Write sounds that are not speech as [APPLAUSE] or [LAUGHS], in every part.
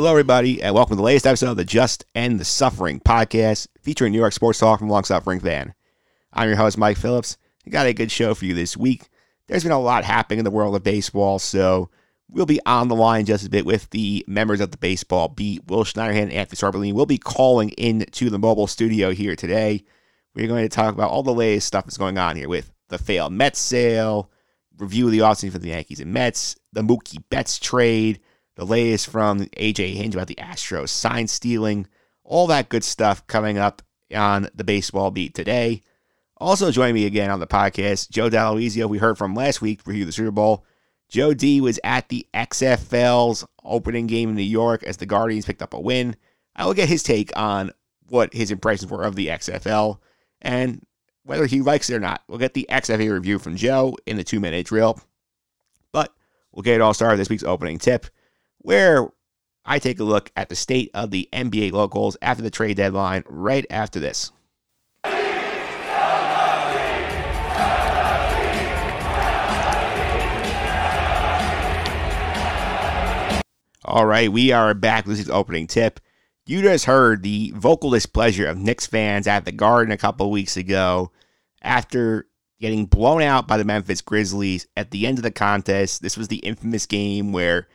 Hello, everybody, and welcome to the latest episode of the Just End the Suffering podcast, featuring New York sports talk from long suffering fan. I'm your host, Mike Phillips. I got a good show for you this week. There's been a lot happening in the world of baseball, so we'll be on the line just a bit with the members of the baseball beat. Will Schneiderhan and Anthony Sorbolini will be calling in to the mobile studio here today. We're going to talk about all the latest stuff that's going on here with the failed Mets sale, review of the offseason for the Yankees and Mets, the Mookie Betts trade, the latest from AJ Hinch about the Astros sign stealing, all that good stuff coming up on the baseball beat today. Also joining me again on the podcast, Joe Dallowizio, we heard from last week, review the Super Bowl. Joe D was at the XFL's opening game in New York as the Guardians picked up a win. I will get his take on what his impressions were of the XFL and whether he likes it or not. We'll get the XFL review from Joe in the two minute drill. But we'll get it all started with this week's opening tip, where I take a look at the state of the NBA locals after the trade deadline right after this. All right, we are back with this opening tip. You just heard the vocal displeasure of Knicks fans at the Garden a couple weeks ago after getting blown out by the Memphis Grizzlies at the end of the contest. This was the infamous game where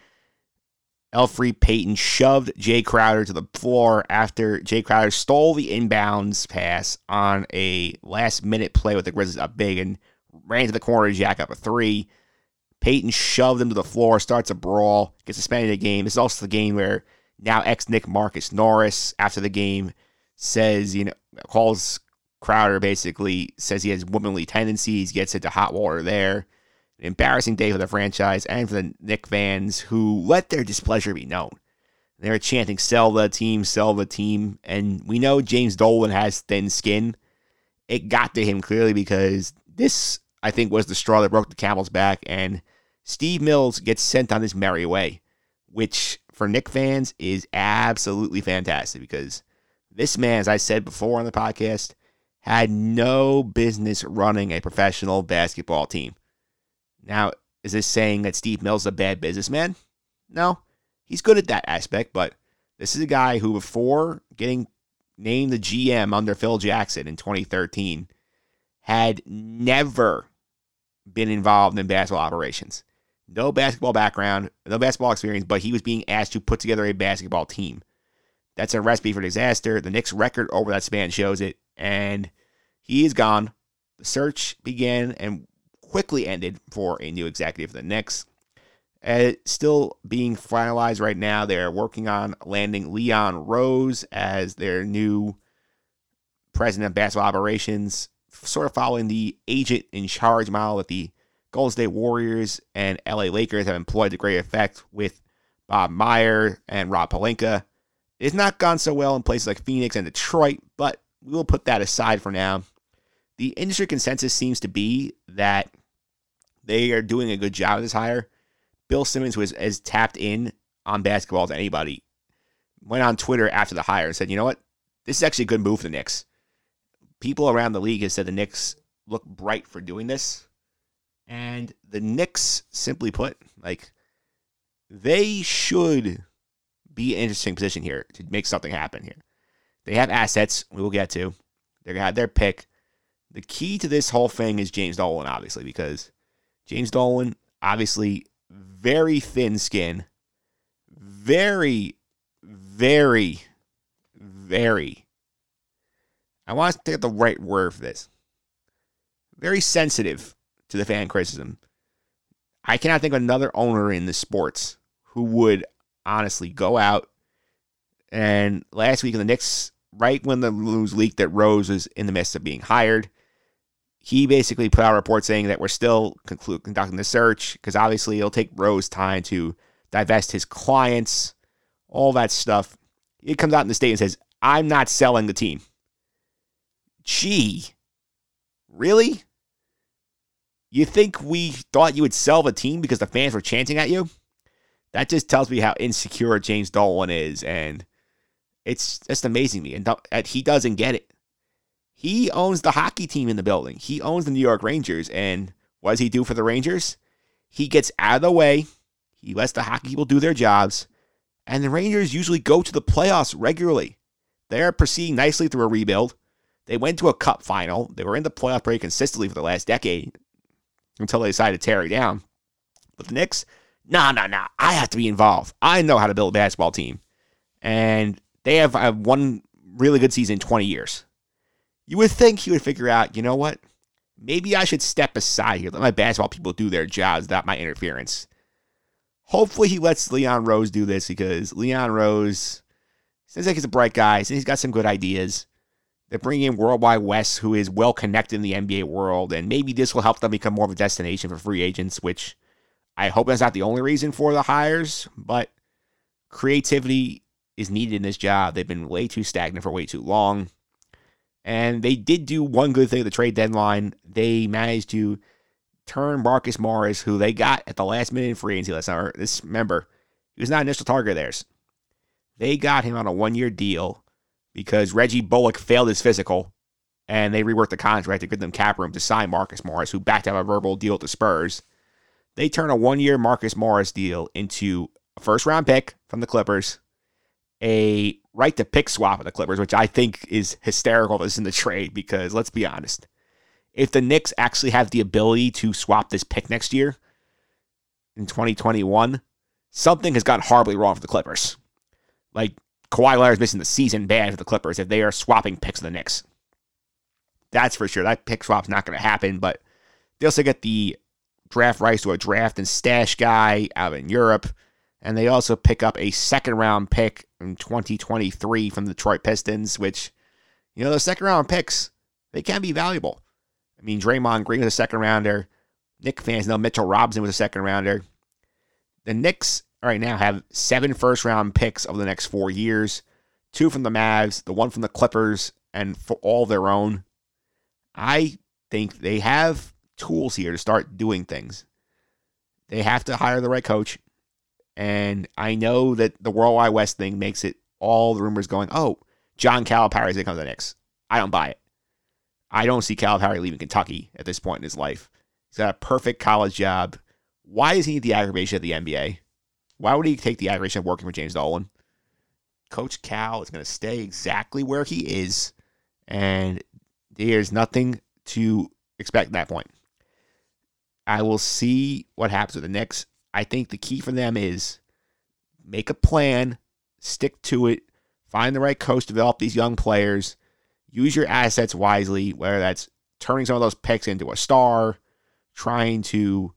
Elfrid Payton shoved Jae Crowder to the floor after Jae Crowder stole the inbounds pass on a last minute play with the Grizzlies up big and ran to the corner to jack up a three. Payton shoved him to the floor, starts a brawl, gets suspended a game. This is also the game where now ex Knick Marcus Morris, after the game, says, you know, calls Crowder basically, says he has womanly tendencies, gets into hot water there. An embarrassing day for the franchise and for the Knick fans who let their displeasure be known. They're chanting, sell the team, sell the team. And we know James Dolan has thin skin. It got to him clearly because this, I think, was the straw that broke the camel's back. And Steve Mills gets sent on his merry way, which for Knick fans is absolutely fantastic because this man, as I said before on the podcast, had no business running a professional basketball team. Now, is this saying that Steve Mills a bad businessman? No, he's good at that aspect, but this is a guy who, before getting named the GM under Phil Jackson in 2013, had never been involved in basketball operations no basketball background, no basketball experience, but he was being asked to put together a basketball team. That's a recipe for disaster. The Knicks' record over that span shows it, and he is gone. The search began and quickly ended for a new executive for the Knicks. Uh, still being finalized right now. They're working on landing Leon Rose as their new president of basketball operations, sort of following the agent in charge model that the Golden State Warriors and LA Lakers have employed to great effect with Bob Meyer and Rob Pelinka. It's not gone so well in places like Phoenix and Detroit, but we will put that aside for now. The industry consensus seems to be that they are doing a good job of this hire. Bill Simmons was as tapped in on basketball as anybody. Went on Twitter after the hire and said, you know what? This is actually a good move for the Knicks. People around the league have said the Knicks look bright for doing this. And the Knicks, simply put, like they should be in an interesting position here to make something happen here. They have assets we will get to. They're gonna have their pick. The key to this whole thing is James Dolan, obviously, because James Dolan, obviously, very thin skin, very, very, very. I want to get the right word for this. Very sensitive to the fan criticism. I cannot think of another owner in the sports who would honestly go out and last week in the Knicks, right when the news leaked that Rose was in the midst of being hired, he basically put out a report saying that we're still conclu- conducting the search because obviously it'll take Rose time to divest his clients, all that stuff. It comes out in the state and says, I'm not selling the team. Gee, really? You think we thought you would sell the team because the fans were chanting at you? That just tells me how insecure James Dolan is, and it's just amazing me. And he doesn't get it. He owns the hockey team in the building. He owns the New York Rangers, and what does he do for the Rangers? He gets out of the way. He lets the hockey people do their jobs, And the Rangers usually go to the playoffs regularly. They are proceeding nicely through a rebuild. They went to a cup final. They were in the playoff pretty consistently for the last decade until they decided to tear it down. But the Knicks, nah, nah, nah. I have to be involved. I know how to build a basketball team. And they have, have one really good season in 20 years. You would think he would figure out, you know what? Maybe I should step aside here, let my basketball people do their jobs without my interference. Hopefully, he lets Leon Rose do this because Leon Rose seems like he's a bright guy. And he's got some good ideas. They're bringing in Worldwide Wes, who is well connected in the NBA world, and maybe this will help them become more of a destination for free agents, which I hope that's not the only reason for the hires, but creativity is needed in this job. They've been way too stagnant for way too long. And they did do one good thing at the trade deadline. They managed to turn Marcus Morris, who they got at the last minute in free agency last summer. This remember, he was not an initial target of theirs. They got him on a one year deal because Reggie Bullock failed his physical and they reworked the contract to give them cap room to sign Marcus Morris, who backed out a verbal deal with the Spurs. They turn a one year Marcus Morris deal into a first round pick from the Clippers, a right to pick swap of the Clippers, which I think is hysterical this in the trade because let's be honest. If the Knicks actually have the ability to swap this pick next year in 2021, something has gone horribly wrong for the Clippers. Like Kawhi Leonard's missing the season bad for the Clippers if they are swapping picks of the Knicks. That's for sure. That pick swap's not going to happen, but they also get the draft rights to a draft and stash guy out in Europe. And they also pick up a second round pick in 2023 from the Detroit Pistons, which, you know, those second round picks, they can be valuable. I mean, Draymond Green was a second rounder. Knick fans know Mitchell Robinson was a second rounder. The Knicks right now have seven first round picks over the next four years two from the Mavs, the one from the Clippers, and for all their own. I think they have tools here to start doing things. They have to hire the right coach. And I know that the Worldwide Wes thing makes it all the rumors going, oh, John Calipari is going to come to the Knicks. I don't buy it. I don't see Calipari leaving Kentucky at this point in his life. He's got a perfect college job. Why does he need the aggravation of the NBA? Why would he take the aggravation of working for James Dolan? Coach Cal is going to stay exactly where he is, and there's nothing to expect at that point. I will see what happens with the Knicks. I think the key for them is make a plan, stick to it, find the right coach, develop these young players, use your assets wisely, whether that's turning some of those picks into a star, trying to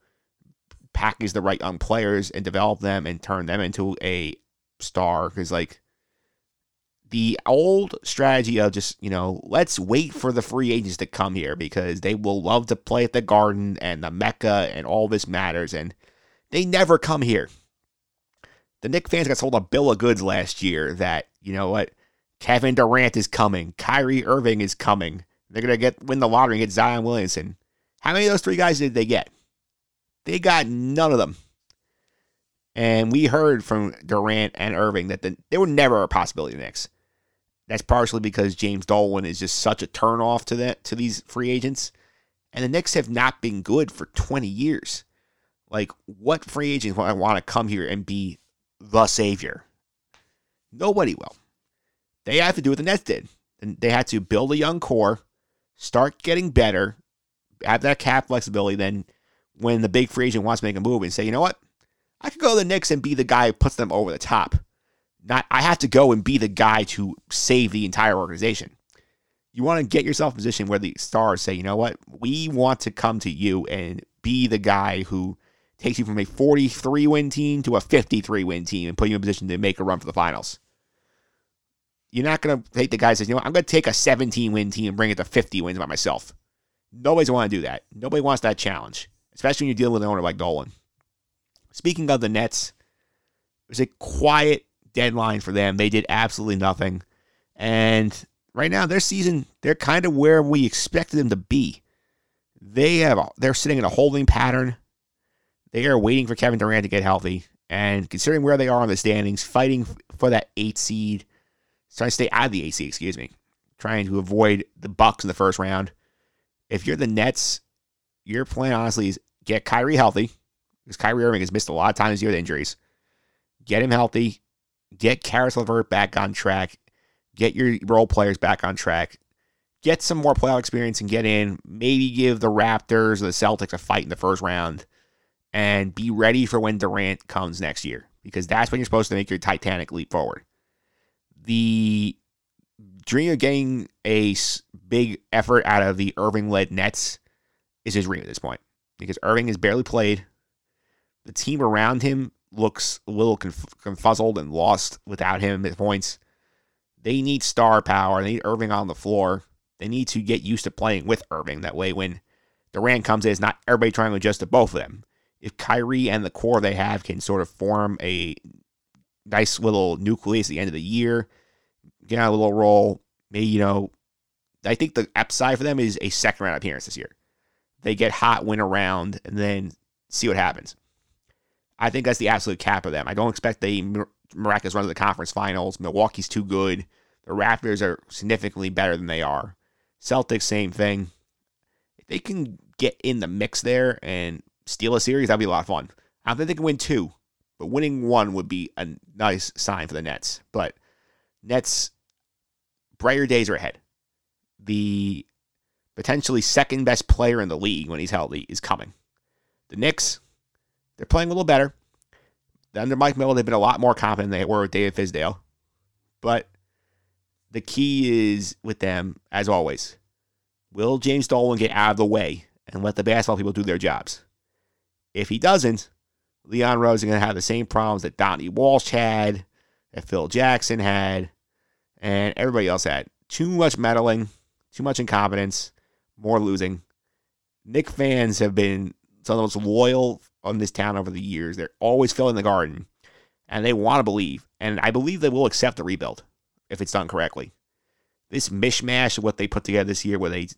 package the right young players and develop them and turn them into a star. Because, like, the old strategy of just, you know, let's wait for the free agents to come here because they will love to play at the Garden and the Mecca and all this matters. And they never come here. The Knick fans got sold a bill of goods last year that, you know what, Kevin Durant is coming, Kyrie Irving is coming. They're gonna get win the lottery and get Zion Williamson. How many of those three guys did they get? They got none of them. And we heard from Durant and Irving that the, they were never a possibility Knicks. That's partially because James Dolan is just such a turnoff to that to these free agents. And the Knicks have not been good for 20 years. Like, what free agents want to come here and be the savior? Nobody will. They have to do what the Nets did. And they had to build a young core, start getting better, have that cap flexibility. Then, when the big free agent wants to make a move and say, you know what, I could go to the Knicks and be the guy who puts them over the top. Not I have to go and be the guy to save the entire organization. You want to get yourself a position where the stars say, you know what, we want to come to you and be the guy who takes you from a 43 win team to a 53 win team and put you in a position to make a run for the finals. You're not going to take the guy says, you know, what, I'm going to take a 17 win team and bring it to 50 wins by myself. Nobody's want to do that. Nobody wants that challenge, especially when you're dealing with an owner like Dolan. Speaking of the Nets, it was a quiet deadline for them. They did absolutely nothing. And right now, their season, they're kind of where we expected them to be. They have they're sitting in a holding pattern. They are waiting for Kevin Durant to get healthy. And considering where they are on the standings, fighting for that eight seed, trying to stay out of the eight seed, excuse me, trying to avoid the Bucks in the first round. If you're the Nets, your plan honestly is get Kyrie healthy, because Kyrie Irving has missed a lot of times this year with injuries. Get him healthy, get Caris LeVert back on track, get your role players back on track, get some more playoff experience and get in. Maybe give the Raptors or the Celtics a fight in the first round, and be ready for when Durant comes next year because that's when you're supposed to make your Titanic leap forward. The dream of getting a big effort out of the Irving led Nets is his dream at this point because Irving has barely played. The team around him looks a little conf- confuzzled and lost without him at points. They need star power. They need Irving on the floor. They need to get used to playing with Irving. That way, when Durant comes in, it's not everybody trying to adjust to both of them. If Kyrie and the core they have can sort of form a nice little nucleus at the end of the year, get on a little roll, maybe, you know, I think the upside for them is a second round appearance this year. They get hot, win around, and then see what happens. I think that's the absolute cap of them. I don't expect they miraculous run to the conference finals. Milwaukee's too good. The Raptors are significantly better than they are. Celtics, same thing. If they can get in the mix there and steal a series, that'd be a lot of fun. I don't think they can win two, but winning one would be a nice sign for the Nets. But Nets, brighter days are ahead. The potentially second best player in the league when he's healthy is coming. The Knicks, they're playing a little better. Under Mike Miller, they've been a lot more confident than they were with David Fizdale. But the key is with them, as always, will James Dolan get out of the way and let the basketball people do their jobs? If he doesn't, Leon Rose is going to have the same problems that Donnie Walsh had, that Phil Jackson had, and everybody else had. Too much meddling, too much incompetence, more losing. Knick fans have been some of the most loyal on this town over the years. They're always filling the garden, and they want to believe. And I believe they will accept the rebuild if it's done correctly. This mishmash of what they put together this year, where they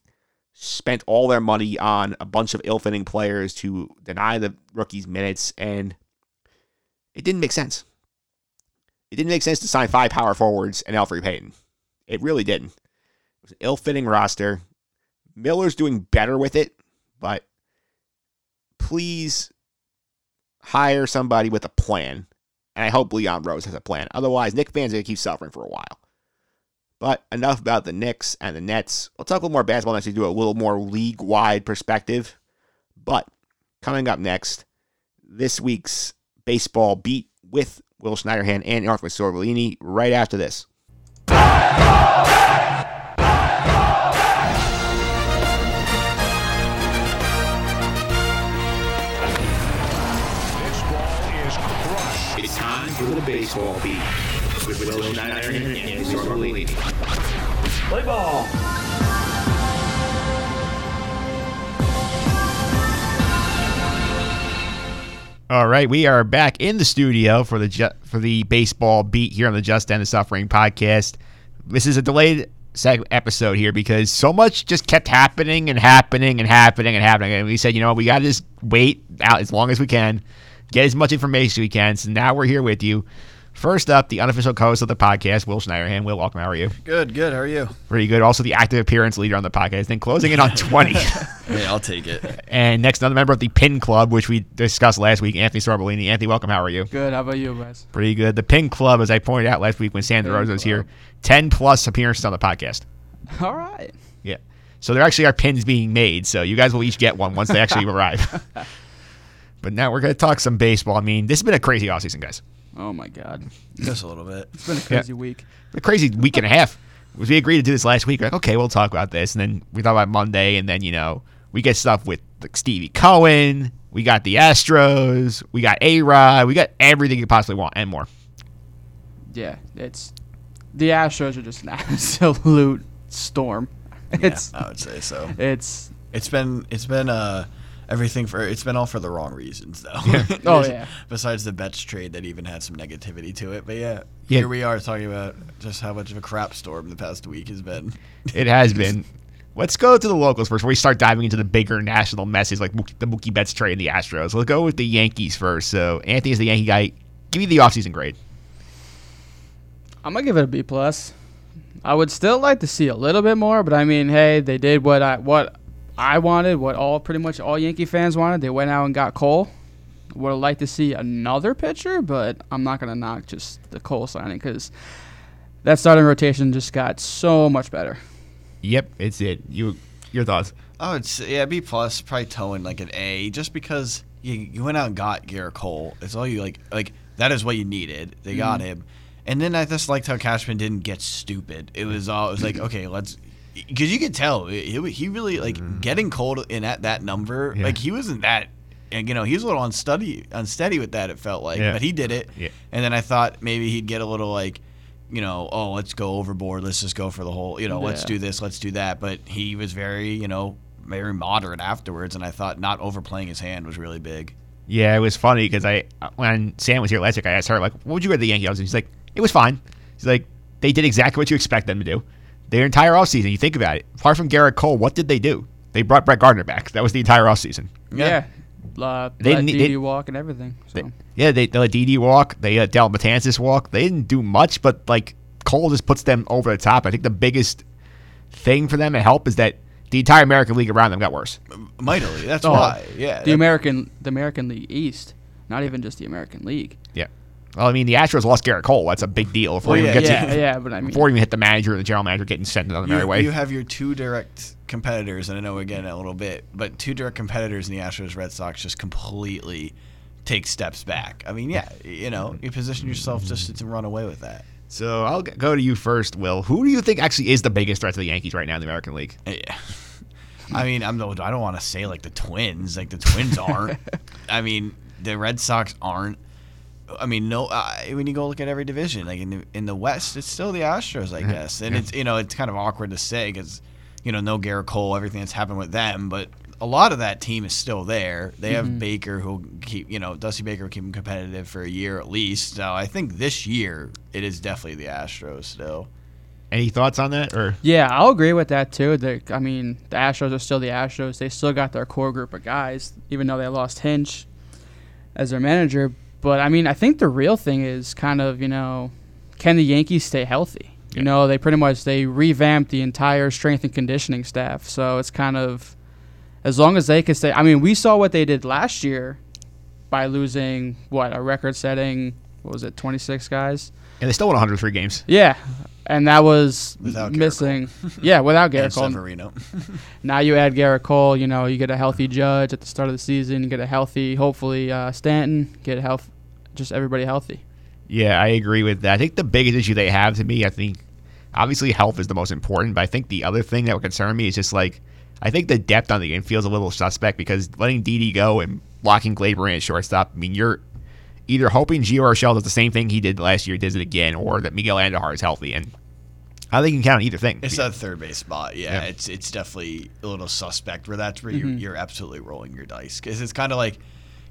spent all their money on a bunch of ill-fitting players to deny the rookies minutes, and it didn't make sense. It didn't make sense to sign five power forwards and Elfrid Payton. It really didn't. It was an ill-fitting roster. Miller's doing better with it, but please hire somebody with a plan. And I hope Leon Rose has a plan. Otherwise, Knick fans are going to keep suffering for a while. But enough about the Knicks and the Nets. We'll talk a little more basketball next to do a little more league wide perspective. But coming up next, this week's baseball beat with Will Schneiderhan and Arthur Sorbolini right after this. for the baseball beat with Will Schneider and Andy Sorbolini. Play ball. All right, we are back in the studio for the ju- for the baseball beat here on the Just End of Suffering podcast. This is a delayed seg- episode here because so much just kept happening and happening and happening and happening, and we said, you know, we got to just wait out as long as we can get as much information as we can. So now we're here with you. First up, the unofficial co-host of the podcast, Will Schneiderhan. Will, welcome. How are you? Good, good. How are you? Pretty good. Also, the active appearance leader on the podcast. Then closing in on [LAUGHS] 20. hey, I'll take it. And next, another member of the Pin Club, which we discussed last week, Anthony Sorbolini. Anthony, welcome. How are you? Good. How about you guys? Pretty good. The Pin Club, as I pointed out last week when Sandra Rose was here, 10 plus appearances on the podcast. All right. Yeah. So there actually are pins being made. So you guys will each get one once they actually [LAUGHS] arrive. But now we're going to talk some baseball. I mean, this has been a crazy offseason, guys. Oh, my God. Just a little bit. It's been a crazy yeah. week. A crazy week and a half. We agreed to do this last week. Like, okay, we'll talk about this. And then we thought about Monday. And then, you know, we get stuff with like Stevie Cohen. We got the Astros. We got A Rod. We got everything you possibly want and more. Yeah, it's the Astros are just an [LAUGHS] absolute storm. It's yeah, I would say so. It's it's been it's been uh everything for it's been all for the wrong reasons though. Yeah. [LAUGHS] oh yeah. Besides the Betts trade that even had some negativity to it, but yeah, yeah, here we are talking about just how much of a crap storm the past week has been. It has been. [LAUGHS] Let's go to the locals first. Before we start diving into the bigger national messes like the Mookie Betts trade and the Astros. Let's go with the Yankees first. So Anthony is the Yankee guy. Give me the offseason grade. I'm gonna give it a B plus. I would still like to see a little bit more, but I mean, hey, they did what I what I wanted, what all pretty much all Yankee fans wanted. They went out and got Cole. Would have liked to see another pitcher, but I'm not gonna knock just the Cole signing because that starting rotation just got so much better. Yep, it's it. You, your thoughts? Oh, it's yeah, B plus, probably towing like an A, just because you you went out and got Gerrit Cole. It's all you like like that is what you needed. They got Mm-hmm. him, and then I just liked how Cashman didn't get stupid. It was all it was like [CLEARS THROAT] okay, let's because you could tell he, he really like getting cold in at that number. Mm-hmm. Yeah. Like he wasn't that. And you know he was a little unsteady, unsteady with that. It felt like, Yeah. but he did it. Yeah. And then I thought maybe he'd get a little like, you know, oh let's go overboard. Let's just go for the whole. You know, let's do this. Let's do that. But he was very, you know, very moderate afterwards, and I thought not overplaying his hand was really big. Yeah, it was funny because I when Sam was here last week, I asked her like, "What would you rate the Yankees?" And she's like, "It was fine." She's like, "They did exactly what you expect them to do. Their entire offseason, you think about it. Apart from Gerrit Cole, what did they do? They brought Brett Gardner back. That was the entire offseason. Yeah, uh, They let need- Didi they- walk and everything. So Yeah, they, they let Didi walk. They let Dellin Betances walk. They didn't do much, but like Cole just puts them over the top. I think the biggest thing for them to help is that the entire American League around them got worse. Mightily, that's Oh, why. Yeah, the that- American, the American League East, not even just the American League. Yeah. Well, I mean, the Astros lost Gerrit Cole. That's a big deal. Before Well, we yeah, even get Yeah, to yeah, but I mean, before even hit the manager and the general manager getting sent on the merry way. you have your two direct competitors, and I know we're getting a little bit, but two direct competitors in the Astros Red Sox just completely take steps back. I mean, yeah, you know, you position yourself just to run away with that. So I'll go to you first, Will. Who do you think actually is the biggest threat to the Yankees right now in the American League? Yeah. [LAUGHS] I mean, I'm I don't want to say like the Twins, like the Twins aren't. [LAUGHS] I mean, the Red Sox aren't. I mean, no. Uh, when you go look at every division, like in the in the West, it's still the Astros, I guess, and it's you know it's kind of awkward to say because you know no Gerrit Cole, everything that's happened with them, but a lot of that team is still there. They have Baker who keep you know Dusty Baker will keep them competitive for a year at least. So I think this year it is definitely the Astros still. Any thoughts on that? Or yeah, I'll agree with that too. The, I mean, the Astros are still the Astros. They still got their core group of guys, even though they lost Hinch as their manager. But I mean, I think the real thing is kind of you know, can the Yankees stay healthy? You know, they pretty much they revamped the entire strength and conditioning staff, so it's kind of as long as they can stay. I mean, we saw what they did last year by losing what a record-setting. What was it, 26 guys? and they still won 103 games. Yeah, and that was Without Garrett missing. [LAUGHS] yeah, without [LAUGHS] Garrett And Cole. Severino. [LAUGHS] Now you add Gerrit Cole. You know, you get a healthy Judge at the start of the season. You get a healthy, hopefully uh, Stanton. Get health, just everybody healthy. Yeah, I agree with that. I think the biggest issue they have to me, I think, obviously health is the most important, but I think the other thing that would concern me is just like, I think the depth on the game feels a little suspect because letting Didi go and blocking Gleyber in at shortstop, I mean, you're either hoping Gio Urshela does the same thing he did last year, does it again, or that Miguel Andujar is healthy. And I think you can count on either thing. It's a third base spot. Yeah, Yeah. it's it's definitely a little suspect where that's where you're, Mm-hmm. you're absolutely rolling your dice because it's kind of like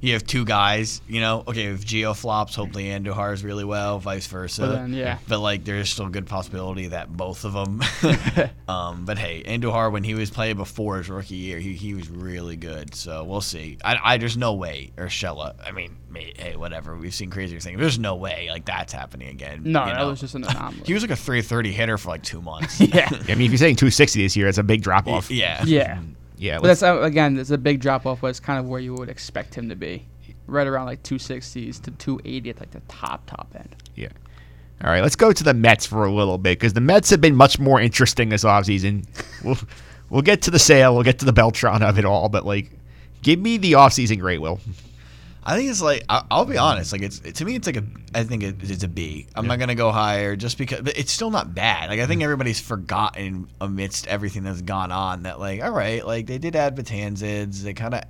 you have two guys. You know, okay, if Gio flops, hopefully Andujar is really well, vice versa. But then, yeah. But like, there's still a good possibility that both of them. [LAUGHS] [LAUGHS] um, but hey, Andujar when he was playing before his rookie year, he, he was really good. So we'll see. I, I there's no way Urshela. I mean, may, hey, whatever. We've seen crazier things. There's no way like that's happening again. No, you that know? was just an anomaly. He was like a 330 hitter for like two months. [LAUGHS] yeah, I mean, if you're saying 260 this year, it's a big drop off. Yeah. yeah. Yeah, But that's uh, again, it's a big drop off. But it's kind of where you would expect him to be, right around like 260s to 280 at like the top top end. Yeah. All right, let's go to the Mets for a little bit because the Mets have been much more interesting this offseason. We'll, we'll get to the sale, we'll get to the Beltran of it all, but like, give me the offseason great, Will. I think it's like I- I'll be honest. Like it's to me, it's like a. I think it, it's a B. I'm not gonna go higher just because, but it's still not bad. Like I think mm-hmm. everybody's forgotten amidst everything that's gone on that like all right, like they did add Betances. They kind of.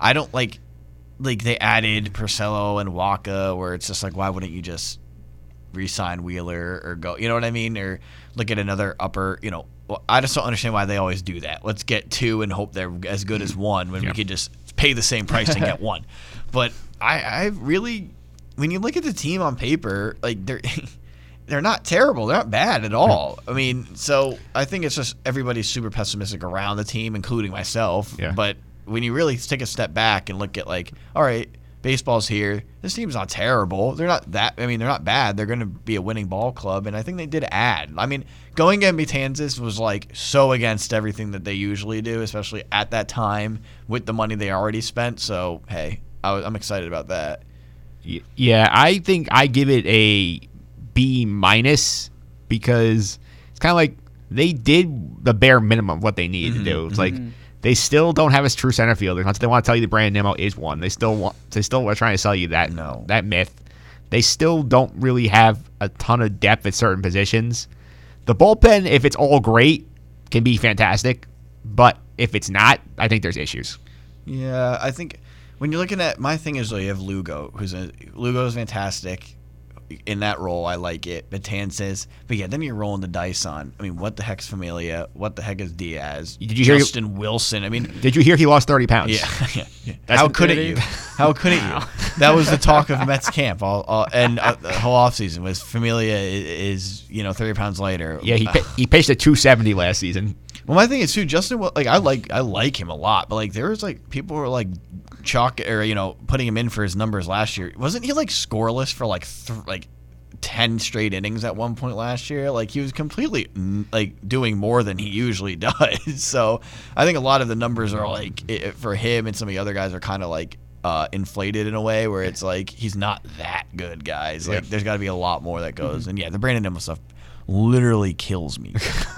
I don't like. Like they added Porcello and Wacha, where it's just like, why wouldn't you just re-sign Wheeler or go? You know what I mean? Or look at another upper. You know, I just don't understand why they always do that. Let's get two and hope they're as good as mm-hmm. one when Yeah. we could just pay the same price and get [LAUGHS] one. But I, I really, when you look at the team on paper, like they're [LAUGHS] they're not terrible. They're not bad at all. I mean, so I think it's just everybody's super pessimistic around the team, including myself. Yeah. But when you really take a step back and look at like, all right, baseball's here. This team's not terrible. They're not that. I mean, they're not bad. They're going to be a winning ball club, and I think they did add. I mean, going at Betances was like so against everything that they usually do, especially at that time with the money they already spent. So hey, I I'm excited about that. Yeah, I think I give it a B minus because it's kind of like they did the bare minimum of what they needed to mm-hmm, do. It's like mm-hmm. they still don't have a true center fielder. Once they want to tell you that Brandon Nimmo oh, is one, they still want they still are trying to sell you that No. that myth. They still don't really have a ton of depth at certain positions. The bullpen, if it's all great, can be fantastic, but if it's not, I think there's issues. Yeah, I think when you're looking at my thing is like you have Lugo, who's a Lugo is fantastic in that role. I like it. Betances, but yeah, then you're rolling the dice on. I mean, what the heck's Familia? What the heck is Diaz? Did you hear- Justin Wilson? I mean, Did you hear he lost thirty pounds? yeah, [LAUGHS] yeah. yeah. How could it Did you? [LAUGHS] How could it you? [LAUGHS] That was the talk of Mets camp all, all and uh, the whole offseason was Familia is, is you know 30 pounds lighter. Yeah, he pi- he pitched at 270 last season. Well, my thing is too, Justin. Like I like I like him a lot, but like there was like people were like chalk or you know putting him in for his numbers last year. Wasn't he like scoreless for like th- like ten straight innings at one point last year? Like he was completely like doing more than he usually [LAUGHS] does. so I think a lot of the numbers are like i for him and some of the other guys are kind of like. Uh, inflated in a way where it's like he's not that good, guys. Like Yeah. there's got to be a lot more that goes. And yeah, the Brandon Nimmo stuff literally kills me.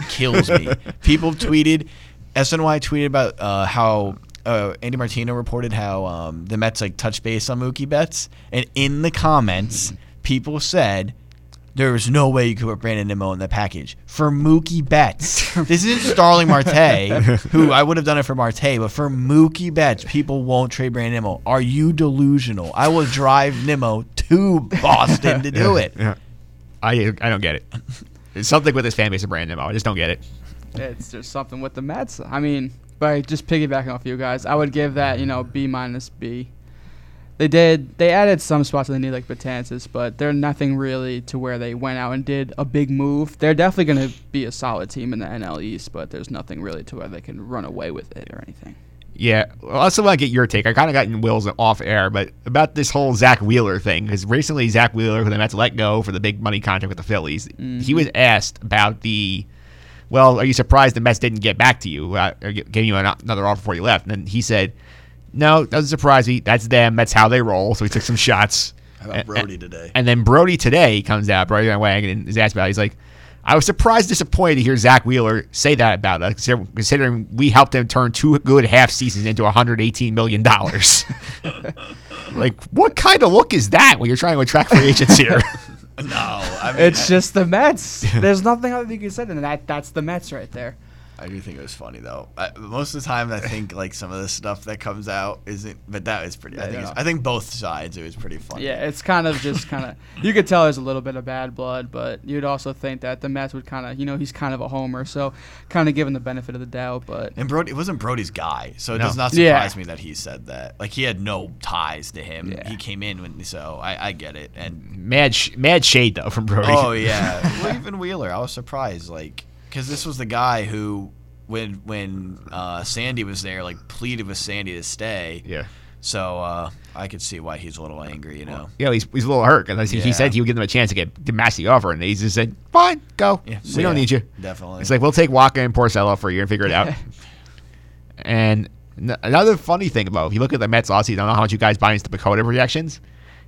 kills me. People tweeted, SNY tweeted about uh, how uh, Andy Martino reported how um, the Mets like touch base on Mookie Betts, and in the comments, people said. There was no way you could put Brandon Nimmo in that package for Mookie Betts. [LAUGHS] this isn't Starling Marte, who I would have done it for Marte, but for Mookie Betts, people won't trade Brandon Nimmo. Are you delusional? I will drive Nimmo to Boston to do it. Yeah. I I don't get it. It's something with this fan base of Brandon Nimmo. Oh, I just don't get it. It's just something with the Mets. I mean, by just piggybacking off you guys, I would give that you know B minus B. They did. They added some spots that they need like Betances, but they're nothing really to where they went out and did a big move. They're definitely going to be a solid team in the NL East, but there's nothing really to where they can run away with it or anything. Yeah. Well, I also want to get your take. I kind of got in Will's off air, but about this whole Zack Wheeler thing, because recently Zack Wheeler, who the Mets let go for the big money contract with the Phillies, he was asked about the. Well, are you surprised the Mets didn't get back to you, uh, or gi- gave you an, another offer before you left? And then he said, "No, doesn't surprise me. That's them. That's how they roll." So he took some shots. How about And- Brodie today? And then Brodie today comes out, Brodie Van Wagenen, and is asked about it. He's like, I was surprised, disappointed to hear Zack Wheeler say that about us, considering we helped him turn two good half seasons into $118 million. [LAUGHS] like, what kind of look is that when you're trying to attract free agents here? [LAUGHS] No, I mean, It's just the Mets. [LAUGHS] There's nothing other than you can say than that. That's the Mets right there. I do think it was funny though. I, most of the time, I think like some of the stuff that comes out isn't, but that was pretty. I Yeah, think yeah. it's, I think both sides it was pretty funny. Yeah, it's kind of just kind of [LAUGHS] you could tell there's a little bit of bad blood, but you'd also think that the Mets would kind of you know he's kind of a homer, so kind of given the benefit of the doubt. But And Brodie, it wasn't Brodie's guy, so it No. does not Yeah. surprise me that he said that. Like he had no ties to him. Yeah. He came in when, so I, I get it. And mad, sh- mad shade, though, from Brodie. oh yeah, [LAUGHS] well, even Wheeler, I was surprised, like because this was the guy who, when when uh, Sandy was there, like pleaded with Sandy to stay. Yeah. So uh, I could see why he's a little angry, you know. Yeah, he's, he's a little hurt because he, he said he would give them a chance to get to match the offer, and he just said, "Fine, go. Yeah, we don't yeah, need you." Definitely. It's like we'll take Wacha and Porcello for a year and figure it out. [LAUGHS] and n- another funny thing about if you look at the Mets offseason, I don't know how much you guys buy into the PECOTA projections.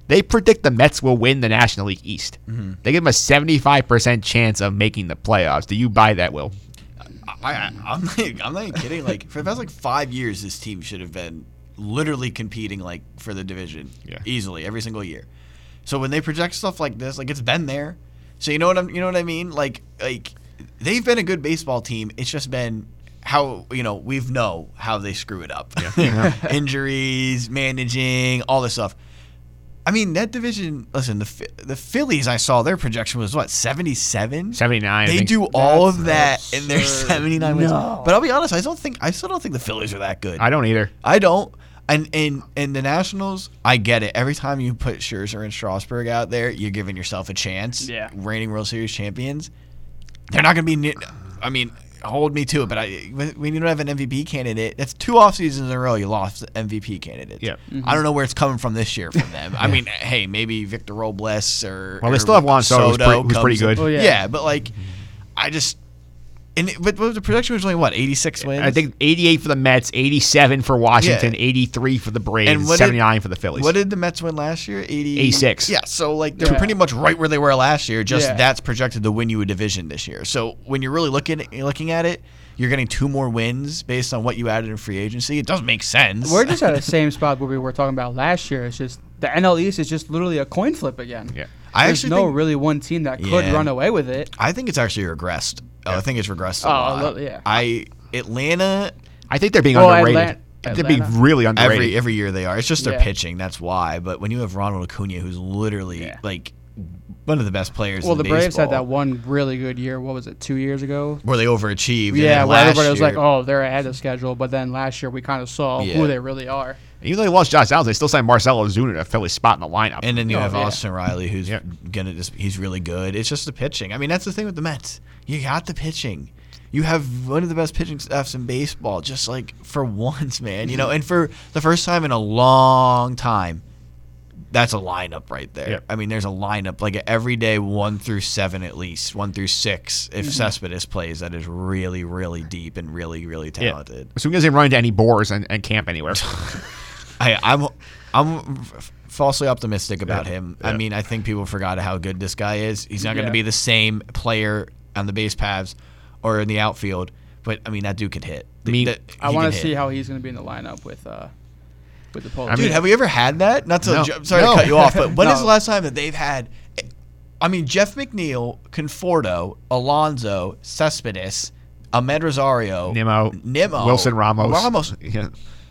They predict the Mets will win the National League East. Mm-hmm. They give them a seventy-five percent chance of making the playoffs. Do you buy that, Will? I, I, I'm not, I'm not even kidding. Like for the past like five years, this team should have been literally competing like for the division Yeah. easily every single year. So when they project stuff like this, like it's been there. So you know what I'm, you know what I mean? Like like they've been a good baseball team. It's just been how you know we've know how they screw it up. [LAUGHS] Injuries, managing, all this stuff. I mean that division. Listen, the the Phillies. I saw their projection was what seventy seven. Seventy-nine. They do all of That's that in their absurd. [LAUGHS] 79 wins. But I'll be honest, I don't think I still don't think the Phillies are that good. I don't either. I don't. And and and the Nationals, I get it. Every time you put Scherzer and Strasburg out there, you're giving yourself a chance. Yeah. Reigning World Series champions. They're not going to be. I mean, hold me to it. But I when when you don't have an MVP candidate, that's two off seasons in a row you lost MVP candidates. Yeah. Mm-hmm. I don't know where it's coming from this year from them. [LAUGHS] I mean, hey, maybe Victor Robles or Well, they or still have Juan Soto, who's Soto pretty- who's pretty good. Oh, yeah. yeah, but like, mm-hmm. I just And it, but, but the projection was only what eighty six wins. I think 88 for the Mets, 87 for Washington, 83 for the Braves, And and 79 for the Phillies. What did the Mets win last year? 80, 86. Yeah, so like they're Yeah. pretty much right where they were last year. Just Yeah. that's projected to win you a division this year. So when you're really looking looking at it, you're getting two more wins based on what you added in free agency. It doesn't make sense. We're just at the [LAUGHS] same spot where we were talking about last year. It's just the NL East is just literally a coin flip again. Yeah. I There's actually no think, really one team that could Yeah. run away with it. I think it's actually regressed. Oh, I think it's regressed a Oh, lot. a yeah. I Atlanta I think they're being Well, underrated. Atlan- they're being really underrated. every every year they are. It's just their Yeah. pitching. That's why. But when you have Ronald Acuna, who's literally Yeah. like one of the best players. Well, in the Braves had that one really good year. What was it? Two years ago. where they overachieved. Yeah, then where last everybody was like, "Oh, they're ahead of schedule," but then last year we kind of saw Yeah. who they really are. Even though they lost Josh Allen, they still signed Marcell Ozuna to fill his spot in the lineup. And then you Oh, have yeah. Austin Riley, who's Yeah. gonna just he's really good. It's just the pitching. I mean, that's the thing with the Mets. You got the pitching. You have one of the best pitching staffs in baseball, just like for once, man. You know, mm-hmm. and for the first time in a long time, that's a lineup right there. Yeah. I mean, there's a lineup like every day, one through seven at least, one through six. If mm-hmm. Cespedes plays, that is really, really deep and really, really Yeah. talented. So he doesn't run into any bores and, and camp anywhere. [LAUGHS] I, I'm I'm falsely optimistic about Yeah. him. Yeah. I mean, I think people forgot how good this guy is. He's not going to Yeah. be the same player on the base paths or in the outfield, but I mean that dude could hit. I mean, That- I want to see hit. how he's going to be in the lineup with uh with the Polish. I Dude, mean- have we ever had that? Not to. No. ju- sorry No. to cut you off, but when is [LAUGHS] No. the last time that they've had? I mean, Jeff McNeil, Conforto, Alonso, Cespedes, Amed Rosario, Nimmo, Nimmo, Wilson Ramos. Ramos. Yeah.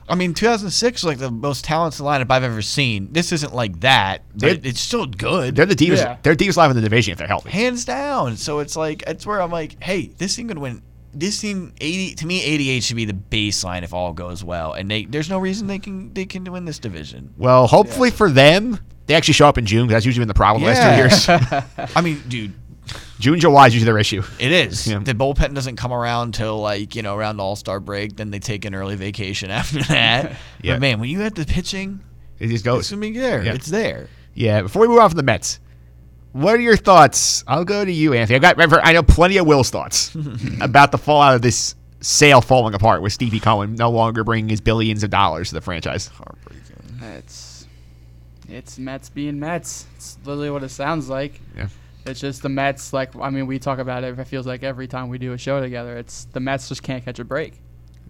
I mean, 2006 was like the most talented lineup I've ever seen. This isn't like that, but They're- it's still good, They're the deepest. Yeah. They're the deepest live in the division if they're healthy. hands down. So it's like it's where I'm like, hey, this team could win. This team 80 to me 88 should be the baseline if all goes well, and they there's no reason they can they can win this division. Well, hopefully for them, they actually show up in June because that's usually been the problem the last two years. [LAUGHS] [LAUGHS] I mean, dude, June, July is usually their issue. It is. Yeah. The bullpen doesn't come around till like you know around All Star break. Then they take an early vacation [LAUGHS] after that. [LAUGHS] Yeah. But man, when you had the pitching, It just it's goes. gonna be there. Yeah. It's there. Yeah. Before we move on from the Mets, what are your thoughts? I'll go to you, Anthony. I got. remember, I know plenty of Will's thoughts [LAUGHS] about the fallout of this sale falling apart with Stevie Cohen no longer bringing his billions of dollars to the franchise. It's it's Mets being Mets. It's literally what it sounds like. Yeah. It's just the Mets. Like I mean, we talk about it. It feels like every time we do a show together, it's the Mets just can't catch a break.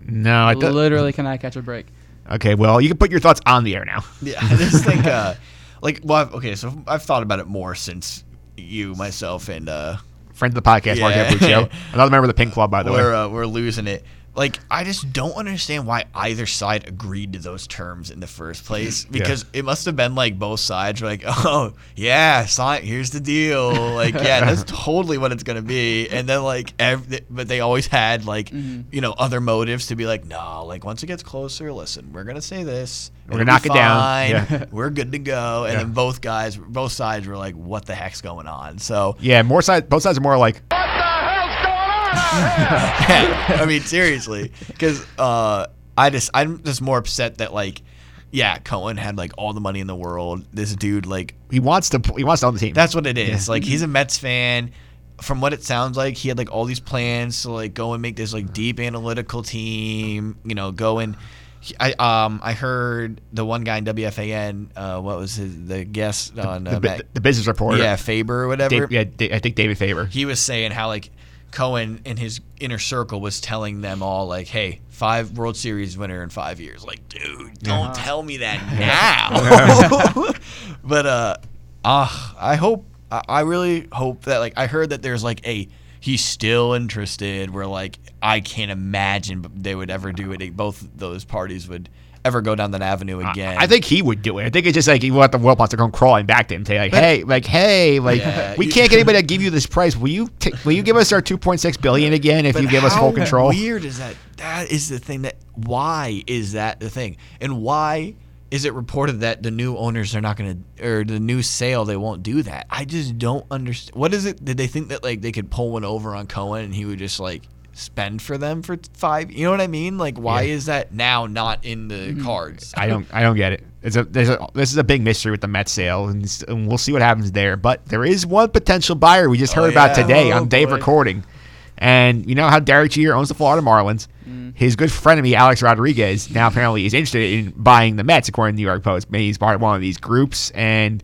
No, I th- literally cannot catch a break. Okay, well, you can put your thoughts on the air now. [LAUGHS] Yeah, I just think, uh, [LAUGHS] like, well, I've, okay, so I've thought about it more since you, myself, and uh, Friend of the podcast, Mark Yeah. [LAUGHS] Another member of the Pink Club, by the way. we're uh, we're losing it. Like, I just don't understand why either side agreed to those terms in the first place. Because it must have been like both sides were like, [LAUGHS] "Oh, yeah, sign. Here's the deal." Like, yeah, that's [LAUGHS] totally what it's gonna be. And then like, ev- but they always had like, mm-hmm. you know, other motives to be like, "No, like once it gets closer, listen, we're gonna say this. We're gonna knock be it down." Yeah. [LAUGHS] We're good to go." And Yeah. then both guys, both sides were like, "What the heck's going on?" So. yeah, more sides. Both sides are more like, [LAUGHS] I mean, seriously, because uh, I just I'm just more upset that like, yeah, Cohen had like all the money in the world. This dude like he wants to. He wants to own the team. that's what it is. Like he's a Mets fan. From what it sounds like, he had like all these plans to like go and make this like deep analytical team. You know, go and. I um I heard the one guy in WFAN. Uh, what was his the guest on uh, the, bu- the business reporter. yeah Faber or whatever. Yeah, Da- I think David Faber. he was saying how like Cohen in his inner circle was telling them all like, "Hey, five World Series winner in five years." Like, dude, don't tell me that [LAUGHS] now. [LAUGHS] but uh, ah, I hope I, I really hope that like I heard that there's like a he's still interested. Where like I can't imagine they would ever do it. Both those parties would ever go down that avenue again. I, think he would do it. I think it's just like you want the world wants to come crawling back to him, say like, "Hey, like, hey, like, Yeah, we can't get [LAUGHS] anybody to give you this price. Will you? T- will you give us our two point six billion again if you give us full control?" Weird is that? That is the thing. That why is that the thing? And why is it reported that the new owners are not going to, or the new sale they won't do that? I just don't understand. What is it? Did they think that like they could pull one over on Cohen and he would just like spend for them for five? You know what I mean? Like why Yeah. is that now not in the Mm-hmm. cards? I don't. I don't get it. It's a. There's a. This is a big mystery with the Met sale, and, and we'll see what happens there. But there is one potential buyer we just Oh, heard about today Oh, on Dave boy. recording. And you know how Derek Jeter owns the Florida Marlins. His good friend of me, Alex Rodriguez, now apparently is interested in buying the Mets, according to the New York Post. Maybe he's part of one of these groups. And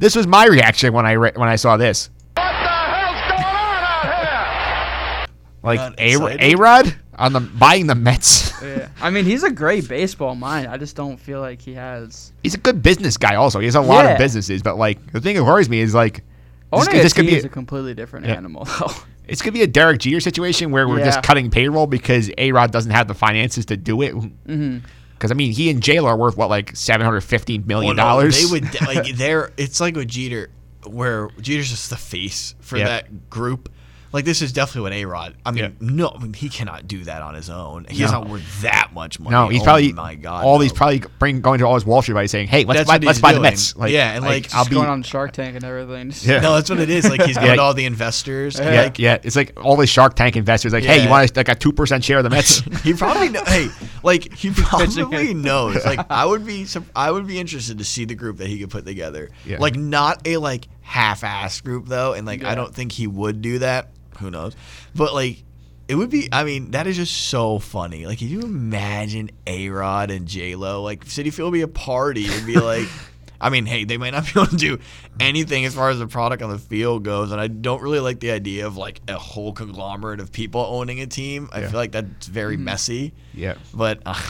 this was my reaction when I re- when I saw this. What the hell's going on out here? Like Not A? Rod on the buying the Mets. [LAUGHS] Yeah. I mean, he's a great baseball mind. I just don't feel like he has. he's a good business guy. Also, he has a lot of businesses. But like the thing that worries me is like this, Owning could- a could team be is a, a completely different Yeah. animal, [LAUGHS] though. it's gonna be a Derek Jeter situation where we're just cutting payroll because A Rod doesn't have the finances to do it. hmm Because I mean, he and J Lo are worth what like seven hundred fifteen million Well, no, dollars. They would like [LAUGHS] they're. It's like with Jeter, where Jeter's just the face for Yeah. that group. Like this is definitely what A Rod. I mean, Yeah. no, I mean, he cannot do that on his own. He's No. not worth that much money. No, he's Oh probably my god. all no. these probably bring going to all his Wall Street by saying, "Hey, let's That's buy, let's he's buy the. Mets." Like, Yeah, and, like, I'll Just be going on Shark Tank and everything. [LAUGHS] Yeah. No, that's what it is. Like he's [LAUGHS] going Yeah. to all the investors. Yeah. Like, yeah, it's like all the Shark Tank investors like, "Hey, you Yeah. want like a two percent share of the Mets?" [LAUGHS] he probably know, hey like he probably knows like i would be i would be interested to see the group that he could put together Yeah. like not a like half-ass group though and like i don't think he would do that who knows but like it would be i mean that is just so funny like can you imagine a-rod and j-lo like city field would be a party it'd be like [LAUGHS] I mean, hey, they might not be able to do anything as far as the product on the field goes, and I don't really like the idea of like a whole conglomerate of people owning a team. I Yeah. feel like that's very messy. yeah, But [LAUGHS] uh, [LAUGHS]